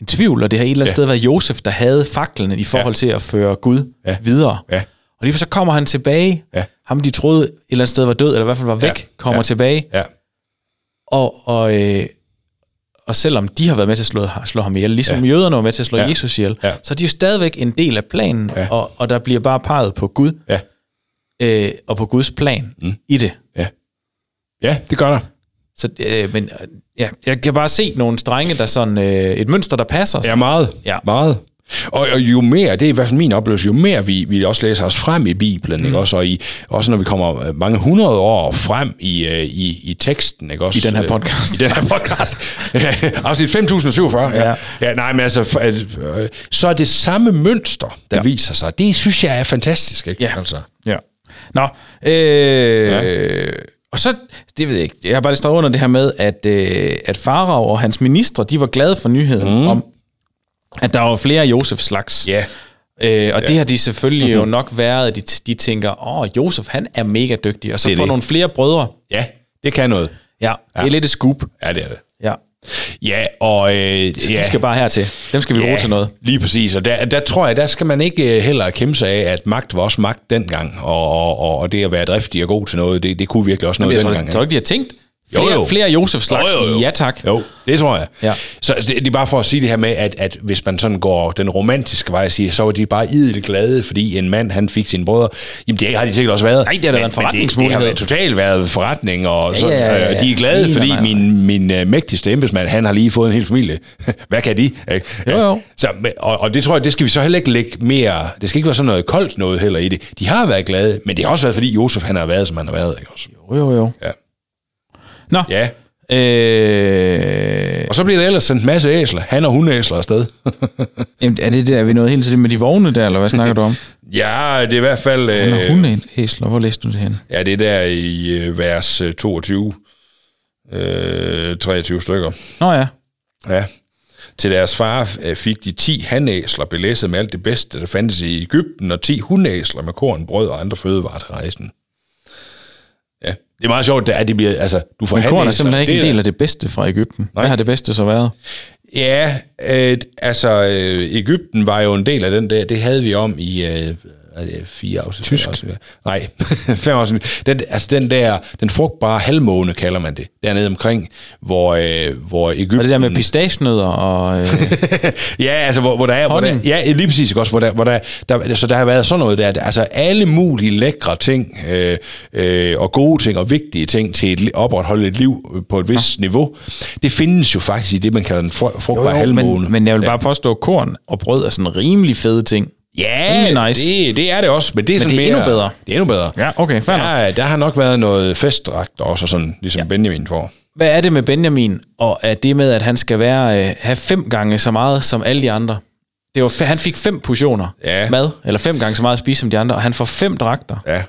en tvivl, og det har et eller andet Ja. sted været Josef, der havde faklene i forhold Ja. til at føre Gud Ja. videre. Ja. Og lige så kommer han tilbage. Ja. Ham, de troede et eller andet sted var død, eller i hvert fald var væk, Ja. kommer Ja. tilbage. Ja. Og, og, øh, og selvom de har været med til at slå, slå ham ihjel, ligesom Ja. jøderne var med til at slå Ja. Jesus ihjel, Ja. så er de jo stadigvæk en del af planen, Ja. og, og der bliver bare peget på Gud, Ja. øh, og på Guds plan mm. i det. Ja. Det gør der. Så, øh, men øh, ja, jeg kan bare se nogle strenge, der sådan, øh, et mønster, der passer. Ja, meget. Ja. Meget. Og, og jo mere, det er i hvert fald min oplevelse, jo mere vi, vi også læser os frem i Bibelen, mm. ikke? Også, og i, også når vi kommer øh, mange hundrede år frem i, øh, i, i teksten. Ikke? Også, I den her podcast. I den her podcast. Afsnit 5047. Ja. Ja. ja, nej, men altså, øh, så er det samme mønster, der. Ja. viser sig. Det synes jeg er fantastisk. Ikke? Ja. Altså. Ja. Nå, øh, ja. Og så, det ved jeg ikke, jeg har bare lige stået under det her med, at, øh, at Farag og hans ministre, de var glade for nyheden mm. om, at der var flere Josefs slags. Ja. Øh, og ja. det har de selvfølgelig mm-hmm. jo nok været, at de, de tænker, åh, Josef, han er mega dygtig, og så får det. nogle flere brødre. ja, det kan noget. Ja, det er lidt et scoop. Ja, det er det. Ja. Ja, og... Øh, Ja. ja, De skal bare hertil. Dem skal vi bruge til noget. Lige præcis, og der, der tror jeg, der skal man ikke øh, heller kæmpe sig af, at magt var også magt dengang, og, og, og, det at være driftig og god til noget, det, det kunne virkelig også noget Jeg dengang. jeg tror ikke, de har tænkt flere, jo. flere Josef slags Jo, jo, jo. ja tak. Jo, det tror jeg. Ja. Så det, det er bare for at sige det her med, at, at hvis man sådan går den romantiske vej og siger, så var de bare idelt glade, fordi en mand, han fik sine brødre. Jamen det har de sikkert også været. Nej, det har da været en men det, det forretningsmulighed. har totalt været forretning, og Ja, så, ja, ja, ja. øh, de er glade, Nej, fordi nej, nej. min, min øh, mægtigste embedsmand, han har lige fået en hel familie. Hvad kan de? Ikke? Jo, jo. Så, og, og det tror jeg, det skal vi så heller ikke lægge mere... Det skal ikke være sådan noget koldt noget heller i det. De har været glade, men det har også været, fordi Josef han har været, som han har været. Ikke også? Jo, jo, jo. Ja. Nå, ja. øh, Og så bliver der ellers sendt en masse æsler. Han og hundeæsler afsted. jamen, er det der, er vi nået helt til det med de vogne der, eller hvad snakker du om? ja, det er i hvert fald... Hun Øh, er hundehæsler, hvor læste du det hen? ja, det er der i øh, vers øh, 22. Øh, 23 stykker. Nå ja, Ja. Til deres far øh, fik de 10 hanæsler belæsset med alt det bedste, der fandtes i Ægypten, og 10 hundeæsler med korn, brød og andre fødevarer til rejsen. Det er meget sjovt, at de bliver, altså, du får men korn er simpelthen ikke en del af det bedste fra Ægypten. Hvad Nej. har det bedste så været? Ja, øh, altså, øh, Ægypten var jo en del af den der, det havde vi om i... Øh, er det fire afsnit? Tysk. Afsnit? Nej, fem afsnit. Den, altså den der, den frugtbare halvmåne kalder man det, dernede omkring, hvor, øh, hvor Ægypten... Og det der med pistagenødder og... Øh, ja, altså hvor, hvor der er... Hvor der, ja, lige præcis, også? Hvor der, hvor der, der, så der har været sådan noget der, altså alle mulige lækre ting, øh, øh, og gode ting, og vigtige ting til at opretholde et liv på et vist ja. niveau, det findes jo faktisk i det, man kalder den fru- frugtbare halvmåne. men, men jeg vil bare påstå, at korn og brød er sådan rimelig fede ting. Ja, Rimelig nice. det, det er det også, men det er, Men sådan det er mere, endnu bedre. Det er endnu bedre. Ja, okay, fair nok. Der, der har nok været noget festdragt også, sådan, ligesom ja. Benjamin får. Hvad er det med Benjamin, og er det med, at han skal være øh, have fem gange så meget som alle de andre? Det var, han fik fem portioner Ja. mad, eller fem gange så meget at spise som de andre, og han får fem dragter. Ja.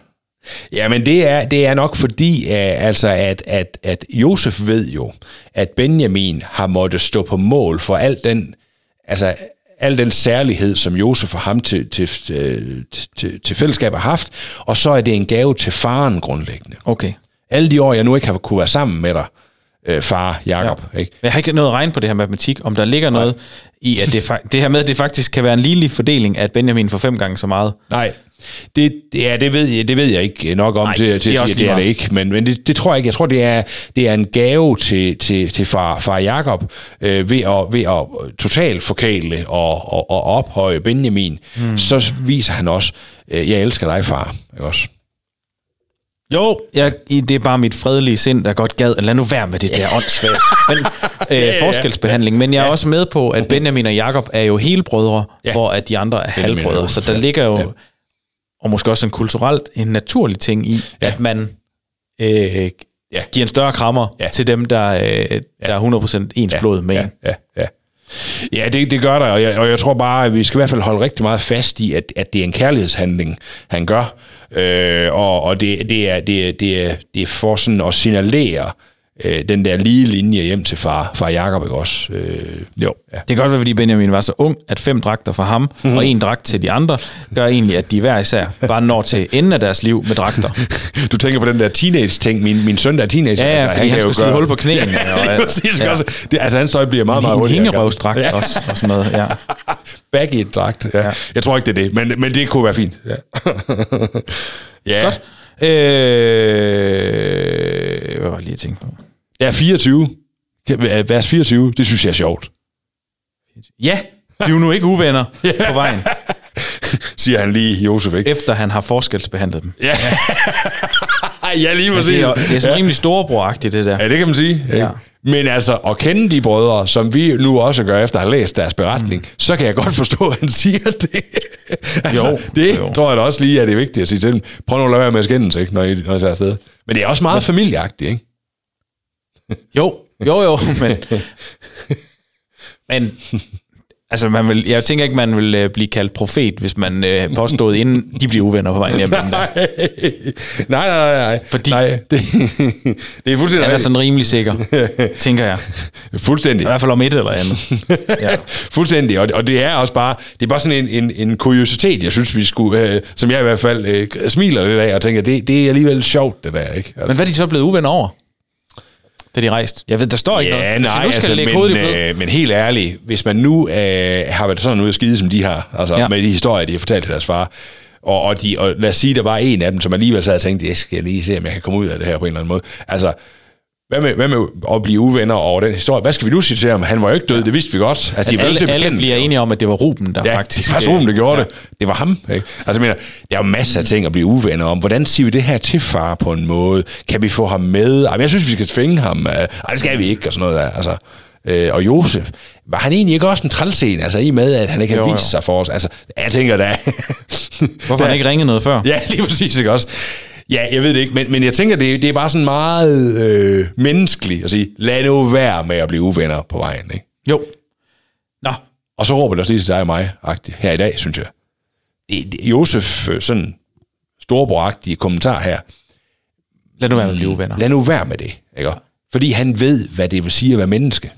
Ja, men det er, det er nok fordi, uh, altså at, at, at Josef ved jo, at Benjamin har måttet stå på mål for al den, altså, al den særlighed, som Josef og ham til, til, til, til, til fællesskab har haft, og så er det en gave til faren grundlæggende. Okay. Alle de år, jeg nu ikke har kunne være sammen med dig, øh, far Jakob, ja. ikke? Jeg har ikke noget at regne på det her matematik, om der ligger noget i, at det, det her med, at det faktisk kan være en ligelig fordeling, at Benjamin får fem gange så meget. Nej, det, ja, det, ved jeg, det ved jeg ikke nok om Nej, til, til det er at sige, det er det ikke, men, men det, det tror jeg ikke. Jeg tror, det er, det er en gave til, til, til far, far Jakob øh, ved, at, ved at totalt forkæle og, og, og ophøje Benjamin. Mm. Så viser han også, øh, jeg elsker dig, far. Ikke også? Jo, jeg, det er bare mit fredelige sind, der godt gad. Lad nu være med det der åndssvagt. Men, øh, ja, ja. forskelsbehandling. Men jeg er også med på, at Benjamin og Jakob er jo helbrødre, Ja. hvor at de andre er Benjamin halvbrødre. Så der ja. ligger jo, Ja. og måske også en kulturelt, en naturlig ting i, Ja. at man øh, Ja. giver en større krammer Ja. til dem, der, øh, der er 100% ens blod med ja, en. ja, ja. Ja, det, det gør der, og jeg, og jeg tror bare, at vi skal i hvert fald holde rigtig meget fast i, at, at det er en kærlighedshandling, han gør. Øh, og og det, det, er, det, er, det, er, det er for sådan at signalere øh, den der lige linje hjem til far, far Jacob, ikke også? Øh, Jo. Ja. Det kan godt være, fordi Benjamin var så ung, at fem dragter for ham Mhm. og en dragt til de andre, gør egentlig, at de hver især bare når til enden af deres liv med dragter. du tænker på den der teenage-ting. Min, min søn, der er teenager. Ja, ja, fordi han, han skulle slå hul på knæene. ja, det, præcis, ja. også, det, altså, hans øje bliver meget, meget en hurtigere. hængerøvsdragt ja. også, og sådan noget. Ja. Back i dragt. Ja. Ja. Jeg tror ikke, det er det, men, men det kunne være fint. Ja. ja. Godt. Øh, hvad var jeg lige at tænke på? Ja, 24. Vers 24, det synes jeg er sjovt. Ja, bliv nu ikke uvenner på vejen, Siger han lige Josef, ikke? efter han har forskelsbehandlet dem. Ja, ja lige præcis. Det er, det er sådan rimelig storebroragtigt, det der. Ja, det kan man sige. Ja. Ja. Men altså, at kende de brødre, som vi nu også gør efter at have læst deres beretning, mm. så kan jeg godt forstå, at han siger det. altså, Jo, det jo. tror jeg da også lige, at det er vigtigt at sige til dem. Prøv nu at lade være med at skændes, ikke, når, I, når I tager afsted. Men det er også meget familieagtigt, ikke? Jo, jo, jo, men... men altså, man vil, jeg tænker ikke, man vil øh, blive kaldt profet, hvis man øh, påstod, inden de bliver uvenner på vejen hjem. Nej, nej, nej, nej. Fordi- nej, det, det er fuldstændig han er sådan rimelig sikker, tænker jeg. Fuldstændig. I hvert fald om et eller andet. Ja. Fuldstændig, og, og det er også bare, det er bare sådan en, en, en kuriositet, jeg synes, vi skulle, øh, som jeg i hvert fald øh, smiler lidt af, og tænker, det, det er alligevel sjovt, det der, ikke? Altså, Men hvad er de så blevet uvenner over? Da de rejste? Jeg ved, der står ikke Ja, noget. nej, Hvis jeg nu skal altså, lægge men, hovedet i blød. øh, men helt ærligt, hvis man nu øh, har været sådan ude at skide, som de har, altså ja. med de historier, de har fortalt til deres far, og, og, de, og lad os sige, der var en af dem, som alligevel sad og tænkte, jeg skal lige se, om jeg kan komme ud af det her på en eller anden måde. Altså, hvad med, hvad med at blive uvenner over den historie? Hvad skal vi nu sige til ham? Han var jo ikke død, det vidste vi godt. Altså, de alle, alle bekende bliver enige om, at det var Ruben, der Ja, faktisk... det var Ruben, der gjorde ja. ja. det. Det var ham. Ikke? Altså, jeg mener, der er jo masser af ting at blive uvenner om. Hvordan siger vi det her til far på en måde? Kan vi få ham med? Ej, men jeg synes, vi skal tvinge ham. Øh, Ej, det skal vi ikke, og sådan noget der. Altså, øh, og Josef, var han egentlig ikke også en trælsen? Altså, i med, at han ikke har jo. vist sig for os? Altså, jeg tænker da... Hvorfor har han ikke ringet noget før? Ja, lige præcis, ikke også? Ja, jeg ved det ikke, men, men jeg tænker, det, det er bare sådan meget øh, menneskeligt at sige, lad nu være med at blive uvenner på vejen, ikke? Jo. Nå, Og så råber det også lige til dig og mig, her i dag, synes jeg. Det, det, Josef, øh, sådan storbror kommentar her, lad nu være med at blive uvenner. lad nu være med det, ikke? Fordi han ved, hvad det vil sige at være menneske.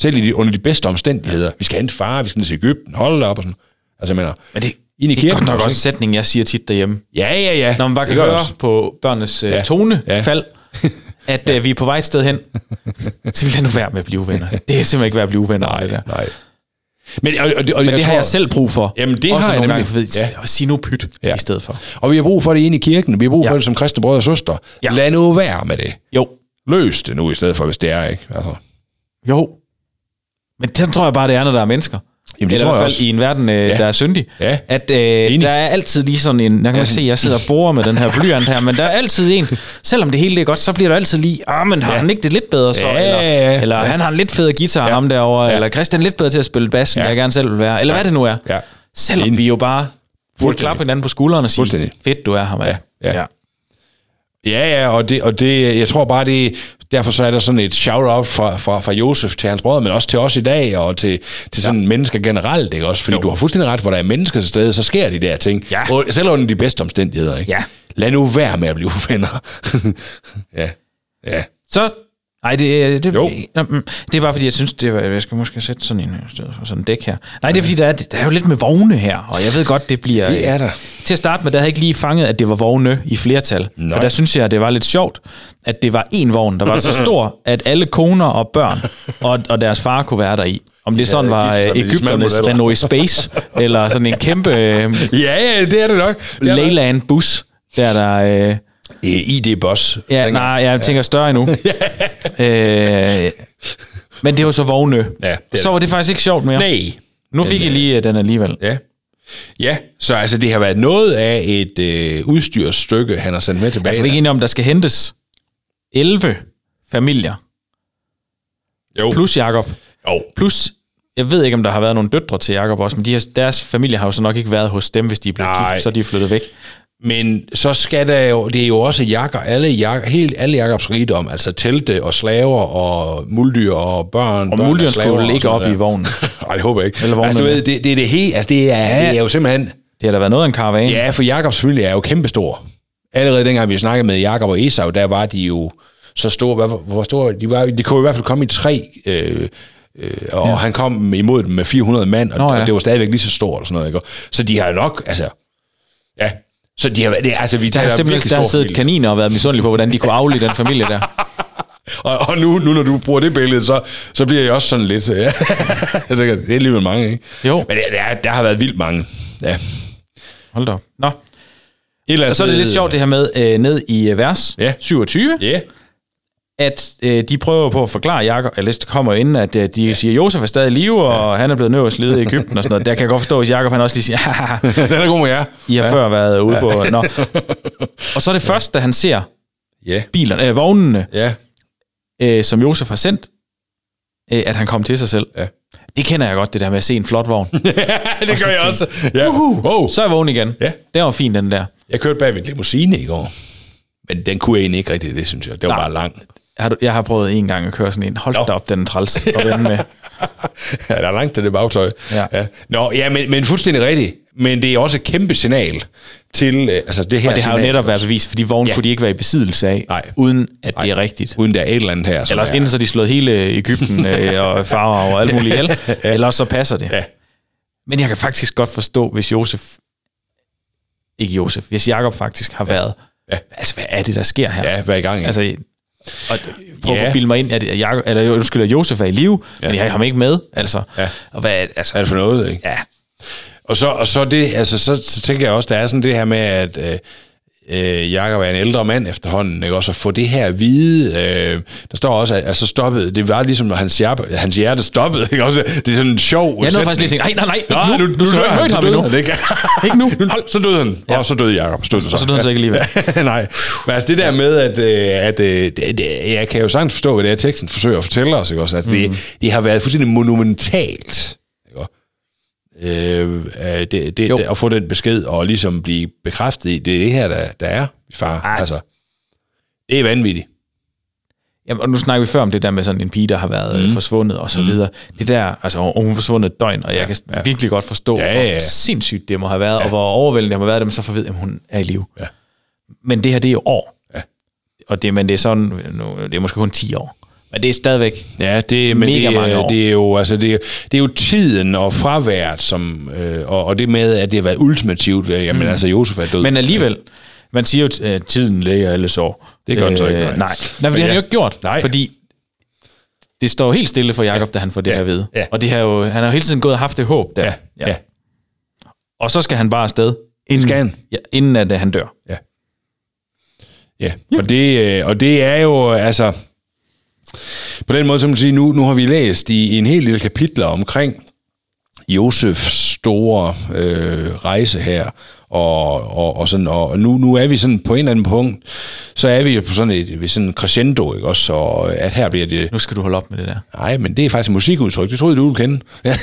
Selv i de, under de bedste omstændigheder. Vi skal hente far, vi skal ned til Ægypten, holde op og sådan. Altså, jeg mener, Men det, ind i det er godt kirken nok også, en sætning, jeg siger tit derhjemme. ja, ja, ja. Når man bare kan høre også. på børnenes uh, Ja. tonefald, at uh, vi er på vej et sted hen. Så lad nu være med at blive uvenner. Det er simpelthen ikke være at blive uvenner. Nej, det der. nej. Men, og, og, og, Men det har tror- jeg selv brug for. Jamen, det Også har jeg nogle gange, ved, Ja. ja. sig nu pyt Ja. ja. i stedet for. Og vi har brug for det inde i kirken. Vi har brug for Ja. det som kristne brødre og søstre. Ja. Lad nu være med det. Jo, Løs det nu i stedet for, hvis det er, ikke? Altså. jo. Men sådan tror jeg bare, det er, når der er mennesker. Jamen, det Eller tror i hvert fald også. i en verden, øh, Ja. der er syndig. Ja. At øh, der er altid lige sådan en... Jeg kan ja. se, at jeg sidder og borer med den her blyant her, men der er altid en... Selvom det hele er godt, så bliver der altid lige... Ah, men har Ja. han ikke det lidt bedre så? Ja, eller, ja, eller ja. han har en lidt federe guitar, Ja. ham derovre, Ja. eller Christian lidt bedre til at spille bass, end Ja. jeg gerne selv vil være. Eller hvad det nu er. Ja. Selvom Enig. vi jo bare burde klappe hinanden på skulderen og sige, fedt du er her, mand. Ja, ja. Ja, ja, og det, og det, jeg tror bare, det, derfor så er der sådan et shout-out fra, fra, fra Josef til hans brødre, men også til os i dag, og til, til sådan ja. mennesker generelt, ikke også? Fordi jo. du har fuldstændig ret, hvor der er mennesker til stede, så sker de der ting. Ja. Og selv under de bedste omstændigheder, ikke? Ja. Lad nu være med at blive uvenner. ja. Ja. Så, nej, det, det, Jo. Mm, det er bare fordi, jeg synes, det var, jeg skal måske sætte sådan en i stedet for sådan en dæk her. Nej, det er fordi, der er, der er jo lidt med vogne her, og jeg ved godt, det bliver... Det er der. Til at starte med, der havde jeg ikke lige fanget, at det var vogne i flertal. Nej. For der synes jeg, det var lidt sjovt, at det var en vogn, der var så stor, at alle koner og børn og, og deres far kunne være der i. Om det sådan var øh, med de smalle Ægypternes. Renault Space, eller sådan en kæmpe øh, Ja, ja, det er det nok. Det. Leyland bus, der der... Øh, Øh, ID-boss. Ja, nej, jeg tænker større endnu. øh, men det var så vogne. Ja, det er så var det faktisk ikke sjovt mere. Nej. Nu fik jeg lige øh, den alligevel. Ja. Ja, så altså det har været noget af et øh, udstyrsstykke, han har sendt med tilbage. Jeg er ikke enig om, der skal hentes 11 familier. Jo. Plus Jakob. Jo. Plus, jeg ved ikke, om der har været nogle døtre til Jakob også, men de har, deres familie har jo så nok ikke været hos dem, hvis de er blevet Nej. gift, så er de flyttet væk. Men så skal der jo, det er jo også jakker, alle, jakker, helt alle Jakobs rigdom, altså telte og slaver og muldyr og børn. Og slaver skulle og ligge op der. i vognen. Nej, det håber jeg ikke. Eller vognen altså, du ved, det, det er det helt, altså det er, ja. det er jo simpelthen, Det har da været noget af en karavane. ja, for Jakobs familie er jo kæmpestor. Allerede dengang vi snakkede med Jakob og Esau, der var de jo så store, hvad, hvor store, de, var, de kunne i hvert fald komme i tre, øh, øh, og ja. han kom imod dem med 400 mand, og, Nå, ja. det var stadigvæk lige så stort og sådan noget. Ikke? Så de har jo nok, altså, ja, så de har, det, altså vi Der har simpelthen der har siddet familie. kaniner og været misundelige på, hvordan de kunne aflige den familie der. Og, og nu, nu, når du bruger det billede, så, så bliver jeg også sådan lidt... Ja. jeg tænker, det er alligevel mange, ikke? Jo. Men det, det er, der har været vildt mange. Ja. Hold da op. Nå, eller andet og så er det lidt sjovt det her med øh, ned i øh, vers Ja. 27, Ja. At øh, de prøver på at forklare Jakob, eller det kommer ind, at øh, de siger, Josef er stadig i live, og han er blevet nødt lede i Ægypten og sådan noget. Der kan jeg godt forstå, hvis Jakob han også lige siger, "Haha, Den er god med jer. I har ja. før været ude på... Nå. Og så er det først, da han ser Ja. bilerne, øh, vognene, Ja. øh, som Josef har sendt, øh, at han kom til sig selv. Ja. Det kender jeg godt, det der med at se en flot vogn. det gør jeg også. Ja. Uhuh. Wow. Så er jeg vågen igen. Ja. Det var fin, den der. Jeg kørte bag ved limousine i går. Men den kunne jeg egentlig ikke rigtig, det synes jeg. Det var Nej. bare lang. Jeg har, jeg har prøvet en gang at køre sådan en. Hold da op, den træls at vende med. Ja, der er langt til det bagtøj. Ja. ja. Nå, ja, men, men fuldstændig rigtigt. Men det er også et kæmpe signal til øh, altså det her Og det har jo netop været bevist, for de vogne ja. Ja. kunne de ikke være i besiddelse af, Nej. uden at det Nej. er rigtigt. Uden der er et eller andet her. som Eller også er- enten så de slået hele Ægypten øh, og farver og alt muligt ihjel, eller også så passer det. Ja. Men jeg kan faktisk godt forstå, hvis Josef, ikke Josef, hvis Jakob faktisk har været, Ja. altså hvad er det, der sker her? Ja, hvad er i gang i? Altså, og prøve Ja. at bilde mig ind, at Jacob, eller undskyld, at Josef er i live, ja. men jeg har ham ikke med, altså. Ja. Og hvad, altså, Hvad er det for noget, ikke? ja, Og så, og så, det, altså, så, så tænker jeg også, der er sådan det her med, at øh, øh, Jakob er en ældre mand efterhånden, ikke? også at få det her at vide, øh, der står også, at altså stoppede, det var ligesom, når hans hjerte, hans hjerte stoppede, ikke? også, det er sådan en sjov jeg nåede faktisk lige at tænke, nej, nej, nej, ikke Nå, nu, nu, du han, møde så ham endnu. ikke? Ikke nu. Hold, så døde han. Ja. Og så døde Jakob. Stod så. Og så døde han så ikke alligevel. Nej. Men altså det der med, at, øh, at øh, det, det, jeg kan jo sagtens forstå, hvad det er, teksten forsøger at fortælle os. Ikke? Også, Mhm. det, det har været fuldstændig monumentalt. Øh, øh, det, det, Jo. det, at få den besked og ligesom blive bekræftet i, det er det her, der, der er, far. Ej. Altså, det er vanvittigt. Jamen, og nu snakker vi før om det der med sådan en pige, der har været mm. forsvundet og så videre. Det der, altså og hun forsvundet et døgn, og jeg kan ja. virkelig godt forstå, Ja, ja, ja. hvor sindssygt det må have været, og hvor overvældende det må have været, at man så får ved, at hun er i live. Ja. Men det her, det er jo år. Ja. Og det, men det er sådan, nu, det er måske kun 10 år. Men det er stadigvæk, Ja, det, men Mega det, mange år. det er jo altså det, er- det er jo tiden og fraværet som øh, og, og det med at det har været ultimativt. Øh, jamen mm. altså Josef er død. men alligevel, man siger jo, at tiden læger alle sår. Det gør den så ikke, nej. nej. Nej, for det Men har han ja. jo ikke gjort, Nej. fordi det står helt stille for Jakob, da han får det Ja. her at vide. Ja. Og det har jo, han har jo hele tiden gået og haft det håb der. ja, ja. ja. Og så skal han bare afsted, inden, Skal han? Ja, inden at, øh, han dør. Ja. Ja, og det, øh, og det er jo, altså, på den måde, som man sige, nu, nu har vi læst i, i en helt lille kapitler omkring Josefs store øh, rejse her, og, og, og, sådan, og nu, nu er vi sådan på en eller anden punkt, så er vi jo på sådan et ved sådan en crescendo, ikke også, og at her bliver det, Nu skal du holde op med det der. nej, men det er faktisk et musikudtryk, det troede du ville kende.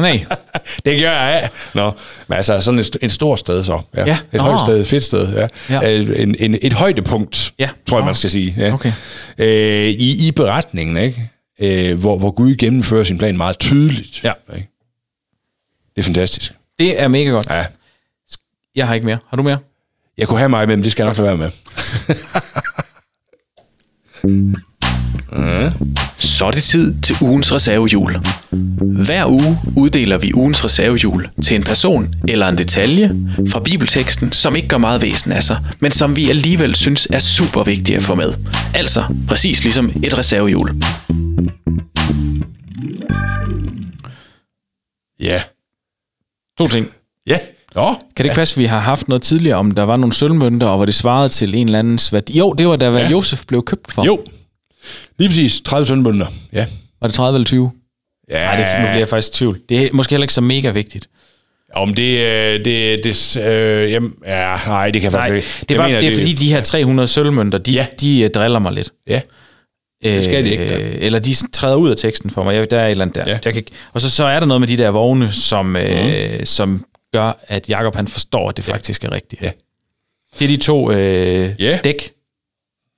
Nej. Det gør jeg af. Nå, men altså sådan et, et stort sted så. Ja. Ja. Et Nå. højt sted, et fedt sted. Ja. Ja. Øh, En, en, et højdepunkt, Ja. tror jeg, man skal sige. Ja. Okay. Øh, i, I beretningen, ikke? Øh, hvor, hvor Gud gennemfører sin plan meget tydeligt. Ja. Ikke? Det er fantastisk. Det er mega godt. Ja. Jeg har ikke mere. Har du mere? Jeg kunne have mig med, men det skal jeg nok lade være med. Så er det tid til ugens reservehjul. Hver uge uddeler vi ugens reservehjul til en person eller en detalje fra bibelteksten, som ikke gør meget væsen af sig, men som vi alligevel synes er super vigtige at få med. Altså præcis ligesom et reservehjul. Ja. To ting. Ja. Nå. Kan det ikke passe, at vi har haft noget tidligere, om der var nogle sølvmønter, og hvor det svarede til en eller andens værdi? Jo, det var da, hvad Ja. Josef blev købt for. Jo. Lige præcis 30 søndbønder. Ja. Var det 30 eller 20? Ja. Nej, det, nu bliver jeg faktisk i tvivl. Det er måske heller ikke så mega vigtigt. Om det, øh, det, det, øh, jamen, ja, nej, det kan jeg Nej, faktisk ikke. det er, bare, mener, det er fordi, de her 300 sølvmønter, de, ja. De uh, driller mig lidt. Ja, Det skal de ikke. Øh, eller de træder ud af teksten for mig. Jeg, der er et eller andet der. Ja. Jeg kan, ikke- og så, så er der noget med de der vogne, som, mm. øh, som gør, at Jakob han forstår, at det ja. faktisk er rigtigt. Ja. Det er de to øh, Ja. dæk,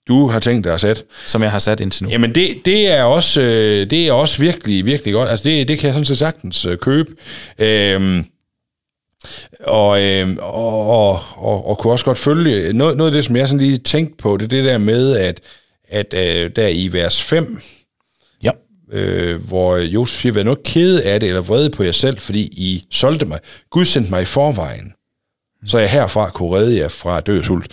du har tænkt dig at sætte. som jeg har sat indtil nu. Jamen det, det er også øh, det er også virkelig virkelig godt. Altså det, det kan jeg sådan set sagtens øh, købe. Øhm, og, øhm, og, og, og, og kunne også godt følge noget, noget af det, som jeg sådan lige tænkte på, det er det der med, at, at øh, der i vers 5, Ja. øh, hvor Josef siger, vær nu kede af det, eller vrede på jer selv, fordi I solgte mig. Gud sendte mig i forvejen, så jeg herfra kunne redde jer fra død og sult.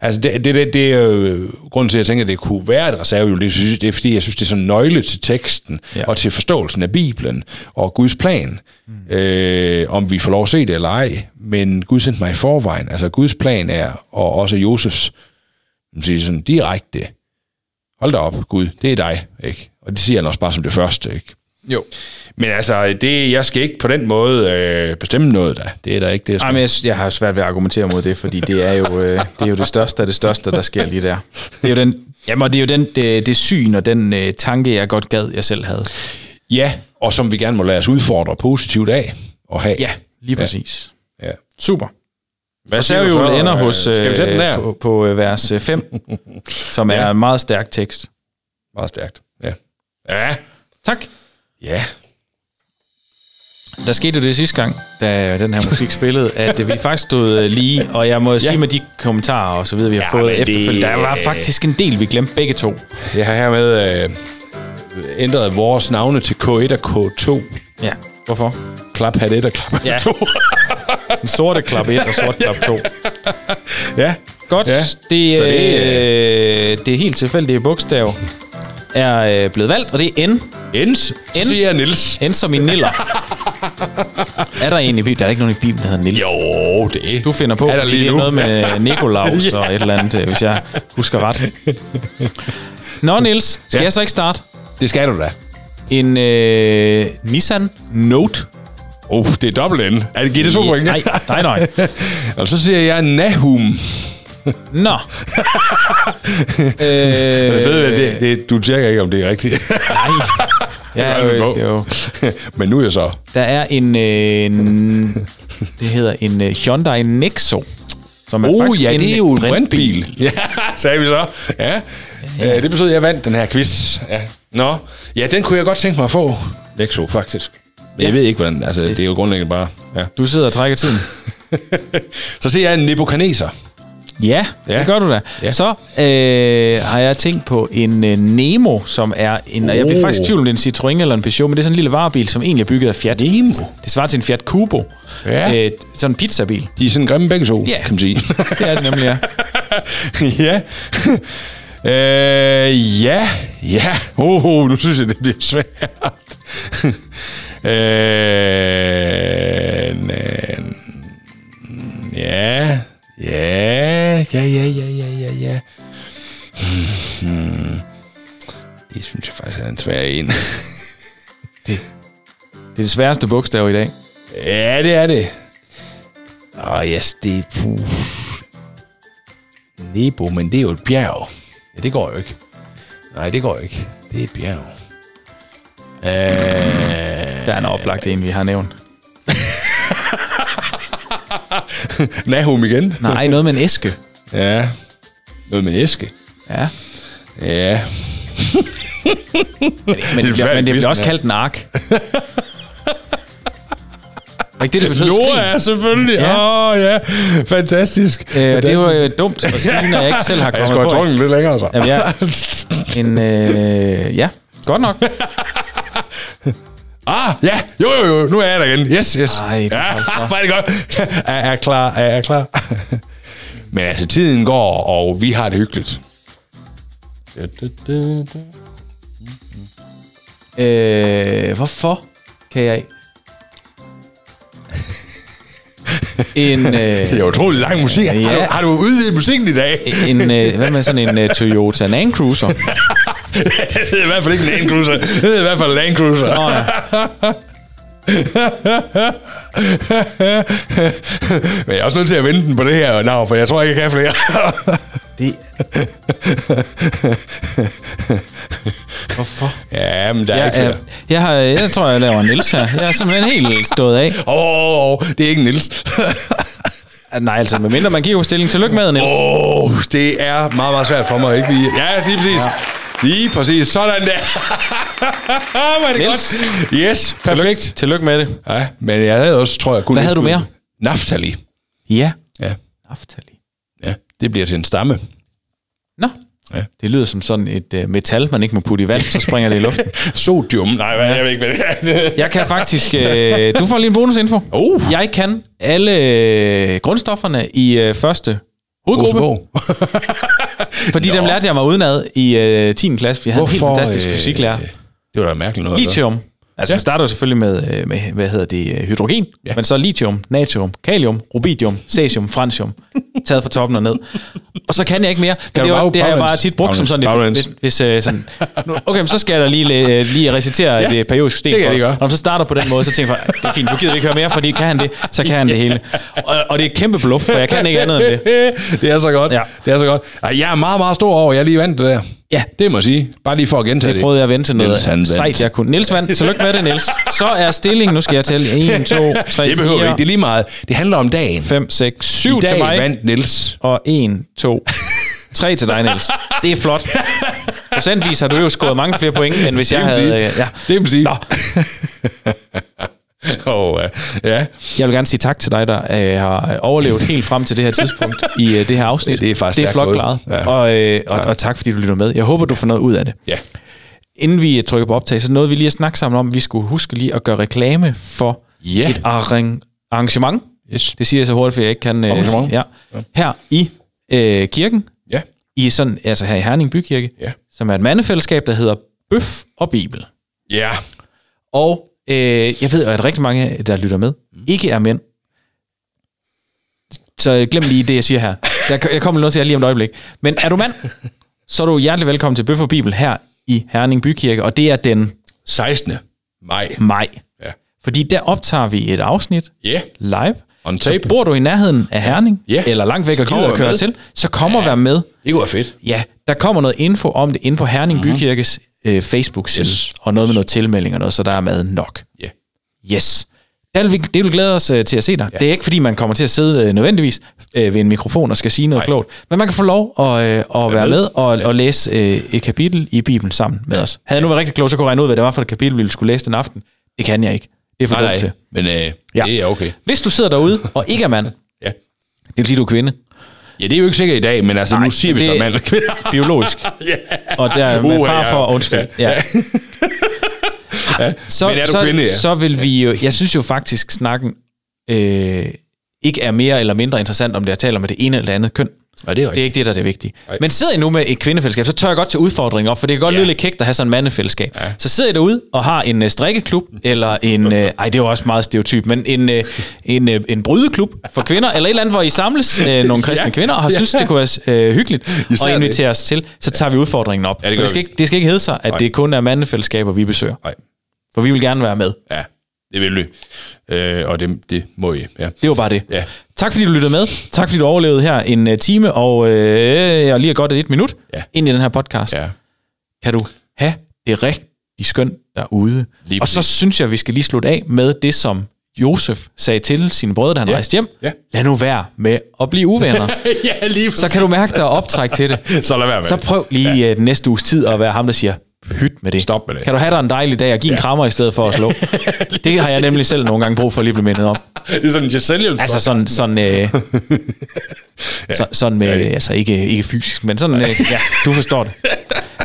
Altså, det, det, det, det er jo grunden til, at jeg tænker, at det kunne være et reservehjul. Det, synes- det er, fordi jeg synes, det er en nøgle til teksten, ja. og til forståelsen af Bibelen, og Guds plan. Mm. Øh, om vi får lov at se det eller ej. Men Gud sendte mig i forvejen. Altså, Guds plan er, og også Josefs, man siger sådan direkte, hold da op, Gud, det er dig, ikke? Og det siger han også bare som det første, ikke? Jo. Men altså, det, jeg skal ikke på den måde øh, bestemme noget, der. Det er der ikke det, jeg skal. Ej, men jeg, jeg har svært ved at argumentere mod det, fordi det er jo, øh, det, er jo det største af det største, der sker lige der. Det er jo den, jamen, det er jo den, det, det syn og den øh, tanke, jeg godt gad, jeg selv havde. Ja, og som vi gerne må lade os udfordre positivt af og have. Ja, lige præcis. ja. Super. Hvad siger du så? Ender Øh, hos Skal vi sætte den øh, der? på, på øh, vers 5, som er Ja. en meget stærk tekst. Meget stærkt. Ja. Ja. Tak. Ja. Der skete jo det sidste gang, da den her musik spillede, at vi faktisk stod øh, lige, og jeg må ja. sige med de kommentarer og så videre, vi har Ja, fået efterfølgende, der var faktisk en del, vi glemte begge to. Jeg har hermed øh, ændret vores navne til K1 og K2. Ja, hvorfor? Klaphat 1 og Klaphat Ja. 2. Den sorte klap 1 og sort klap 2. ja. Godt, Ja. det, Så det, øh, øh, det helt tilfældige bogstav er øh, blevet valgt, og det er N. Ens, så N. siger jeg Nils. N som i Niller. er der en i Bibelen? Der er ikke nogen i Bibelen, der hedder Nils. Jo, det Du finder på, Er der fordi lige det er nu? noget med Nikolaus og et eller andet, øh, hvis jeg husker ret. Nå, Niels, skal ja. Ja. jeg så ikke starte? Det skal du da. En øh, Nissan Note. Oh, det er dobbelt N. Er det, giver det to point? Nej, nej, nej. Og så siger jeg Nahum. Nå. øh, Det, fede, det, det, du tjekker ikke, om det er rigtigt. Nej. Ja, Det gør jo. Men nu er jeg så. Der er en, øh, en det hedder en øh, Hyundai Nexo. Som er Oh faktisk ja, det er jo en brintbil. brintbil. Ja, sagde vi så. Ja. ja. Det betyder, at jeg vandt den her quiz. Ja. Nå, ja, den kunne jeg godt tænke mig at få. Nexo, faktisk. Men jeg ved ikke, hvordan... Altså, det er jo grundlæggende bare... Ja. Du sidder og trækker tiden. Så siger jeg en nebuchadnezzar. Ja, ja, det gør du da. Ja. Så øh, har jeg tænkt på en øh, Nemo, som er en... Og jeg bliver Oh. faktisk i tvivl, om det er en Citroën eller en Peugeot, men det er sådan en lille varebil, som egentlig er bygget af Fiat. Nemo. Det svarer til en Fiat Cubo. Ja. Øh, sådan en pizzabil. De er sådan grimme begge to, Ja. kan man sige. Det er det nemlig, ja. ja. øh, ja. Ja. Oh, oh, nu synes jeg, det bliver svært. øh, ja. Ja. Ja, ja, ja, ja, ja, ja. Hmm. Det synes jeg faktisk er en svær en. Det er det sværeste bogstav i dag. ja, det er det. Åh, oh, yes, det er... Puh. Nebo, men det er jo et bjerg. Ja, det går jo ikke. Nej, det går jo ikke. Det er et bjerg. Øh, Der er en oplagt en, vi har nævnt. Nahum igen. Nej, noget med en æske. Ja. Noget med æske. Ja. Ja. Men, men, det, er bliver, men det bliver også kaldt en ark. Ikke det, det betød Nu skrin? er selvfølgelig. Åh, Ja. oh, ja. Fantastisk. Øh, det var jo dumt at sige, når jeg ikke selv har Jeg kommet skulle have på. drukket lidt længere, så. Jamen, ja. En, øh, ja, godt nok. Ah, ja. Jo, jo, jo. Nu er jeg der igen. Yes, yes. Ej, det er ja, var det godt. er, er klar, er jeg klar. Men altså, tiden går, og vi har det hyggeligt. Øh, hvorfor kan jeg? En, Det øh, er utrolig lang musik. Har, Ja. du, har du udvidet musikken i dag? en øh, hvad med sådan en uh, Toyota Land Cruiser? Det hedder i hvert fald ikke en Land Cruiser. Det hedder i hvert fald Land Cruiser. Nå, ja. Men jeg er også nødt til at vente den på det her navn, for jeg tror ikke, jeg kan flere. Det... Hvorfor? ja, men der er Jeg, ikke jeg, flere. jeg, har, jeg tror, jeg laver en Niels her. Jeg er simpelthen helt stået af. Åh, oh, oh, det er ikke Nils. Ah, Nej, altså, medmindre man giver stilling. Tillykke med, Niels. Åh, oh, det er meget, meget svært for mig, ikke? Ja, lige præcis. Ja. Lige præcis. Sådan der. Var det Niels. godt? Yes, perfekt. Tillykke med det. Ja, men jeg havde også, tror jeg, kun... Hvad havde du mere? Naftali. Ja. Ja, Naftali. ja. Det bliver til en stamme. Nå. Ja. Det lyder som sådan et uh, metal, man ikke må putte i vand, så springer det i luften. Sodium. Nej, hvad, jeg ved ikke, hvad det er. Jeg kan faktisk... Øh, du får lige en bonusinfo. Uh. Jeg kan alle øh, grundstofferne i øh, første hovedgruppe, Fordi dem lærte jeg mig udenad i øh, 10. klasse. Vi havde en helt fantastisk fysiklærer. Det var da mærkeligt noget. Lithium. Altså, ja. Jeg starter selvfølgelig med, øh, med, hvad hedder det, øh, hydrogen, ja. Men så lithium, natrium, kalium, rubidium, cesium, francium, taget fra toppen og ned. Og så kan jeg ikke mere, men Kan det, er bag- det har jeg bare tit brugt som sådan, et, hvis, hvis øh, sådan, okay, men så skal jeg da lige, lige recitere ja. et periodisk system. Det kan for- gøre. Og når man så starter på den måde, så tænker jeg, det er fint, nu gider vi ikke høre mere, fordi kan han det, så kan han det hele. Og, og det er kæmpe bluff, for jeg kan ikke andet end det. det er så godt. Ja. Det er så godt. Jeg er meget, meget stor over, jeg lige vandt det der. Ja. Det må jeg sige. Bare lige for at gentage Det det. prøvede jeg at vente til noget Niels, sejt, jeg kunne. Niels vandt. Tillykke med det, Niels. Så er stillingen, nu skal jeg tælle 1, 2, 3, Det behøver vi 4, ikke. Det er lige meget. Det handler om dagen. 5, 6, 7 I til dag mig. vandt Niels. Og 1, 2, 3 til dig, Niels. Det er flot. Procentvis har du jo skåret mange flere point, end hvis Det jeg havde... sige. øh, Ja. Det må man sige. oh, ja. Jeg vil gerne sige tak til dig, der øh, har overlevet helt frem til det her tidspunkt i øh, det her afsnit. Det er faktisk det er flot klaret. Ja. Og, øh, og, og tak, fordi du lytter med. Jeg håber, du får noget ud af det. ja. Inden vi trykker på optag, så nåede vi lige at snakke sammen om, at vi skulle huske lige at gøre reklame for Ja. et arrang- arrangement. Yes. Det siger jeg så hurtigt, for jeg ikke kan... Arrangement. ja. Her i øh, kirken, Ja. i sådan, altså her i Herning Bykirke, Ja. som er et mandefællesskab, der hedder Bøf og Bibel. Ja. Og øh, jeg ved, at rigtig mange, der lytter med, ikke er mænd. Så glem lige det, jeg siger her. Jeg, jeg kommer noget til jer lige om et øjeblik. Men er du mand, så er du hjertelig velkommen til Bøf og Bibel her i Herning Bykirke, og det er den 16. maj. maj. Ja. Fordi der optager vi et afsnit Ja. live. On Så tape. bor du i nærheden af Herning, Ja. eller langt væk og gider at køre med. til, så kommer ja. være med. Det kunne være fedt. Ja, der kommer noget info om det inde på Herning Bykirkes øh, Facebook-side, Yes. og noget med noget tilmelding og noget, så der er mad nok. Ja. Yes. Det vil vi, det vil vi glæde os øh, til at se dig. Ja. Det er ikke, fordi man kommer til at sidde øh, nødvendigvis øh, ved en mikrofon og skal sige noget Nej. klogt, men man kan få lov at, øh, at være med. med og, og læse øh, et kapitel i Bibelen sammen med os. Havde jeg nu været rigtig klog, så kunne jeg regne ud, hvad det var for et kapitel, vi skulle læse den aften. Det kan jeg ikke. Det er for Nej, til. Men øh, Ja. ja. det er okay. Hvis du sidder derude og ikke er mand, Ja. det vil sige, du er kvinde, Ja, det er jo ikke sikkert i dag, men altså, Nej, nu siger vi så mand og kvinde. biologisk, og der er med Uh, far ja. for undskyld. Ja. Så, Men er du så, kvinde, ja. så vil vi jo, jeg synes jo faktisk, snakken øh, ikke er mere eller mindre interessant, om det er tale om det ene eller andet køn. Ja, det er Det er ikke det, der er det vigtige. Nej. Men sidder I nu med et kvindefællesskab, så tør jeg godt tage udfordringen op, for det kan godt Ja. lyde lidt kægt at have sådan en mandefællesskab. Ja. Så sidder I derude og har en uh, strikkeklub, eller en, uh, ej det er jo også meget stereotyp, men en, uh, en, uh, en brydeklub for kvinder, eller et eller andet, hvor I samles uh, nogle kristne ja. Kvinder, og har Ja. synes, det kunne være uh, hyggeligt Især at det. invitere os til, så tager vi udfordringen op. Ja, det det, skal vi. ikke, det skal ikke hedde sig, at Nej. det kun er mandefællesskaber, vi besøger. Nej. For vi vil gerne være med. Ja, det vil vi. Øh, og det, det må I. Ja. Det var bare det. Ja. Tak fordi du lyttede med. Tak fordi du overlevede her en uh, time og øh, og lige godt et minut Ja. ind i den her podcast. ja. Kan du have det rigtig skønt derude. Lige og så præcis. synes jeg, vi skal lige slutte af med det, som Josef sagde til sine brødre, da han Ja. rejste hjem. Ja. Lad nu være med at blive uvenner. ja, lige så kan du mærke, der er optræk til det. Så lad være med Så prøv lige ja. den næste uges tid at være ham, der siger, pyt med det. Stop med det. Kan du have dig en dejlig dag og give ja. en krammer i stedet for at slå? det har jeg nemlig selv nogle gange brug for at lige blive mindet om. Det er sådan en selvhjælp. Altså sådan, sådan, øh, så, sådan med, altså ikke, ikke fysisk, men sådan, øh, ja, du forstår det.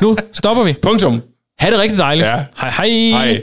Nu stopper vi. Punktum. Ha' det rigtig dejligt. Ja. Hej hej. Hej.